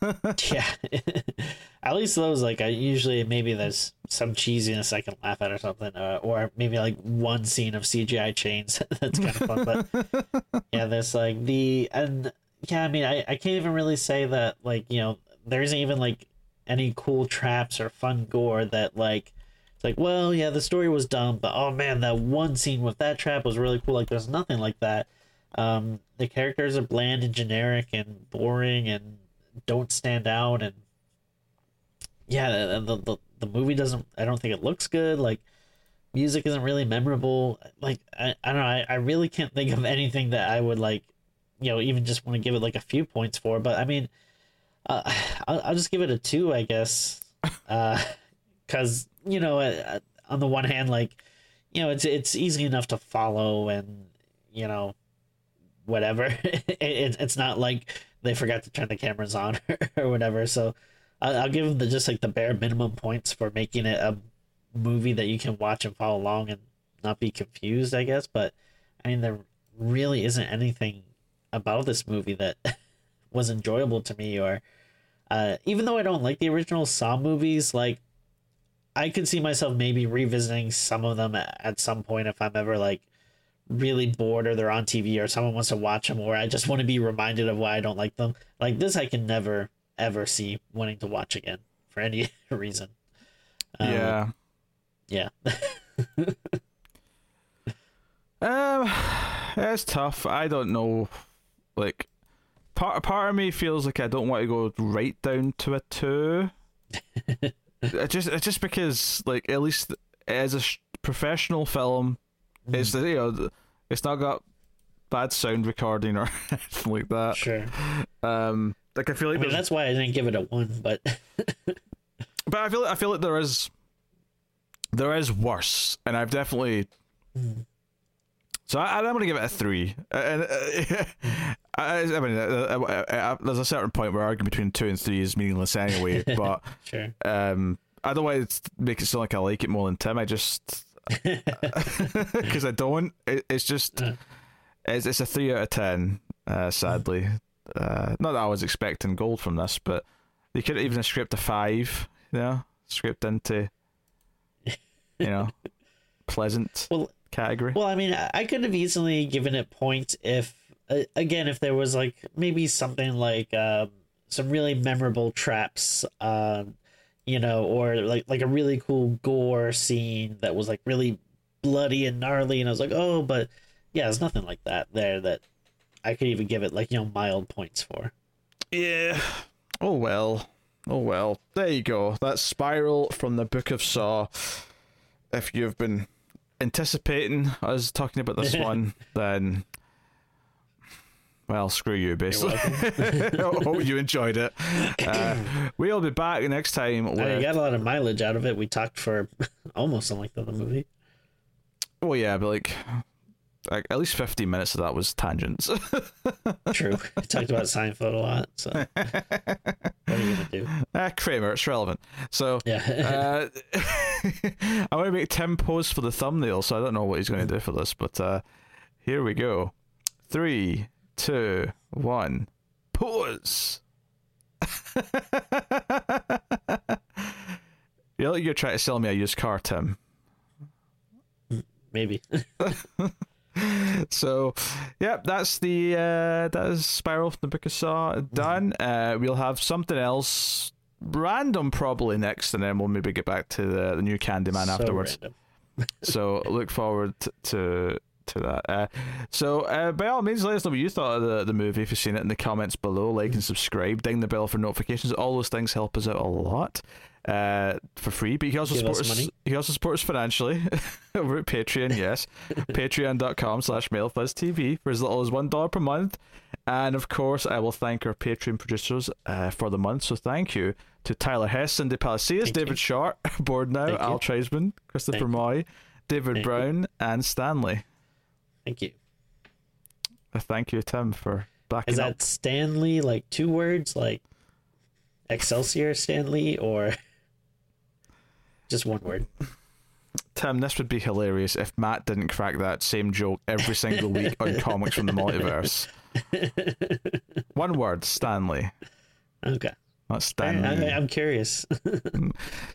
Yeah. at least those like I usually maybe there's some cheesiness I can laugh at or something, uh, or maybe like one scene of CGI chains that's kind of fun. But yeah, there's like the and yeah, I mean I I can't even really say that like you know there isn't even like any cool traps or fun gore that like it's like well yeah the story was dumb but oh man that one scene with that trap was really cool. Like there's nothing like that. Um the characters are bland and generic and boring and don't stand out and yeah the, the, the, movie doesn't i don't think it looks good. Like music isn't really memorable. Like i, I don't know I, I really can't think of anything that i would like you know even just want to give it like a few points for but i mean uh, I'll, I'll just give it a two i guess uh because you know uh, on the one hand like you know it's it's easy enough to follow and you know whatever. It, it's not like they forgot to turn the cameras on or whatever. So I'll, I'll give them the just like the bare minimum points for making it a movie that you can watch and follow along and not be confused i guess. But i mean there really isn't anything about this movie that was enjoyable to me or uh, even though i don't like the original saw movies like i could see myself maybe revisiting some of them at, some point if i'm ever like really bored or they're on tv or someone wants to watch them or i just want to be reminded of why i don't like them like this i can never ever see wanting to watch again for any reason Um, yeah. yeah Um, it's tough. I don't know. Like, part part of me feels like I don't want to go right down to a two. it just it's just because like at least as a sh- professional film, it's the you know the- it's not got bad sound recording or anything like that. sure Um, like I feel like i mean that's why i didn't give it a one but but I feel I feel like there is there is worse, and I've definitely. So I, I'm going to give it a three. And uh, I, I mean, uh, uh, uh, there's a certain point where arguing between two and three is meaningless anyway. but sure um, I don't want to make it sound like I like it more than Tim. I just because I don't. It, it's just Uh. it's, it's a three out of ten. Uh, sadly, uh, not that I was expecting gold from this, but they could even have script a five. You know, script into you know pleasant well category. Well, I mean, I- I could have easily given it points if, uh, again, if there was like maybe something like um, some really memorable traps, um, you know, or like like a really cool gore scene that was like really bloody and gnarly, and I was like, oh, but yeah, there's nothing like that there that I could even give it like you know mild points for. Yeah. Oh well. Oh well, there you go. That Spiral from the Book of Saw. If you've been anticipating us talking about this one, then well, screw you, basically. Hope you enjoyed it. Uh, we'll be back next time. I With... got a lot of mileage out of it. We talked for almost the length of the movie. Oh yeah, but like, like at least fifteen minutes of that was tangents. True. We talked about Seinfeld a lot. So what are you gonna do? Ah, Kramer, it's relevant. So Yeah. uh, I want to make Tim pose for the thumbnail, so I don't know what he's going to do for this, but uh, here we go. Three, two, one, pause. you look like you're trying to sell me a used car, Tim. Maybe. So, yep, that's the uh, that is Spiral from the Book of Saw done. Uh, we'll have something else random probably next, and then we'll maybe get back to the, the new Candyman So afterwards. so look forward to to that. Uh, so uh, by all means, let us know what you thought of the, the movie if you've seen it in the comments below. Like and subscribe, ding the bell for notifications. All those things help us out a lot. Uh, for free, but you can also Give support us us. You also support us financially over at Patreon. Yes, patreon.com slash mailfuzztv for as little as one dollar per month. And of course, I will thank our Patreon producers uh, for the month. So thank you to Tyler Hess, Cindy Palacios, Thank David you. Short, board now, Thank you. Al Treisman, Christopher Thank. Moy, David Thank you. Brown, and Stanley. Thank you. Thank you, Tim, for backing Is up. that Stanley like two words like Excelsior Stanley or just one word? Tim, this would be hilarious if Matt didn't crack that same joke every single week on Comics from the Multiverse. One word, Stanley. Okay. Not Stanley. I, I'm curious.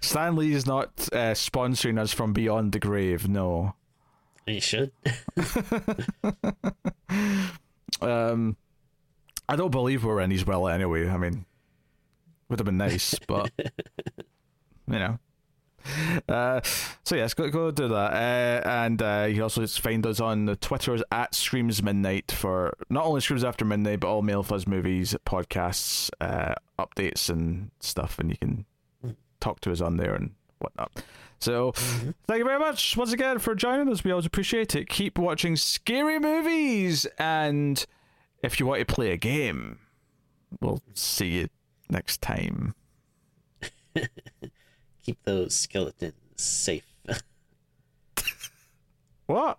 Stanley is not uh, sponsoring us from beyond the grave. No. You should. Um, I don't believe we're in his will anyway. I mean, would have been nice, but you know. Uh, so yes, go go do that, uh, and uh, you also just find us on the Twitters at Screams Midnight for not only Screams After Midnight, but all Male Fuzz movies, podcasts, uh, updates, and stuff. And you can talk to us on there and whatnot. So, mm-hmm. thank you very much once again for joining us. We always appreciate it. Keep watching scary movies, and if you want to play a game, we'll see you next time. Keep those skeletons safe. what?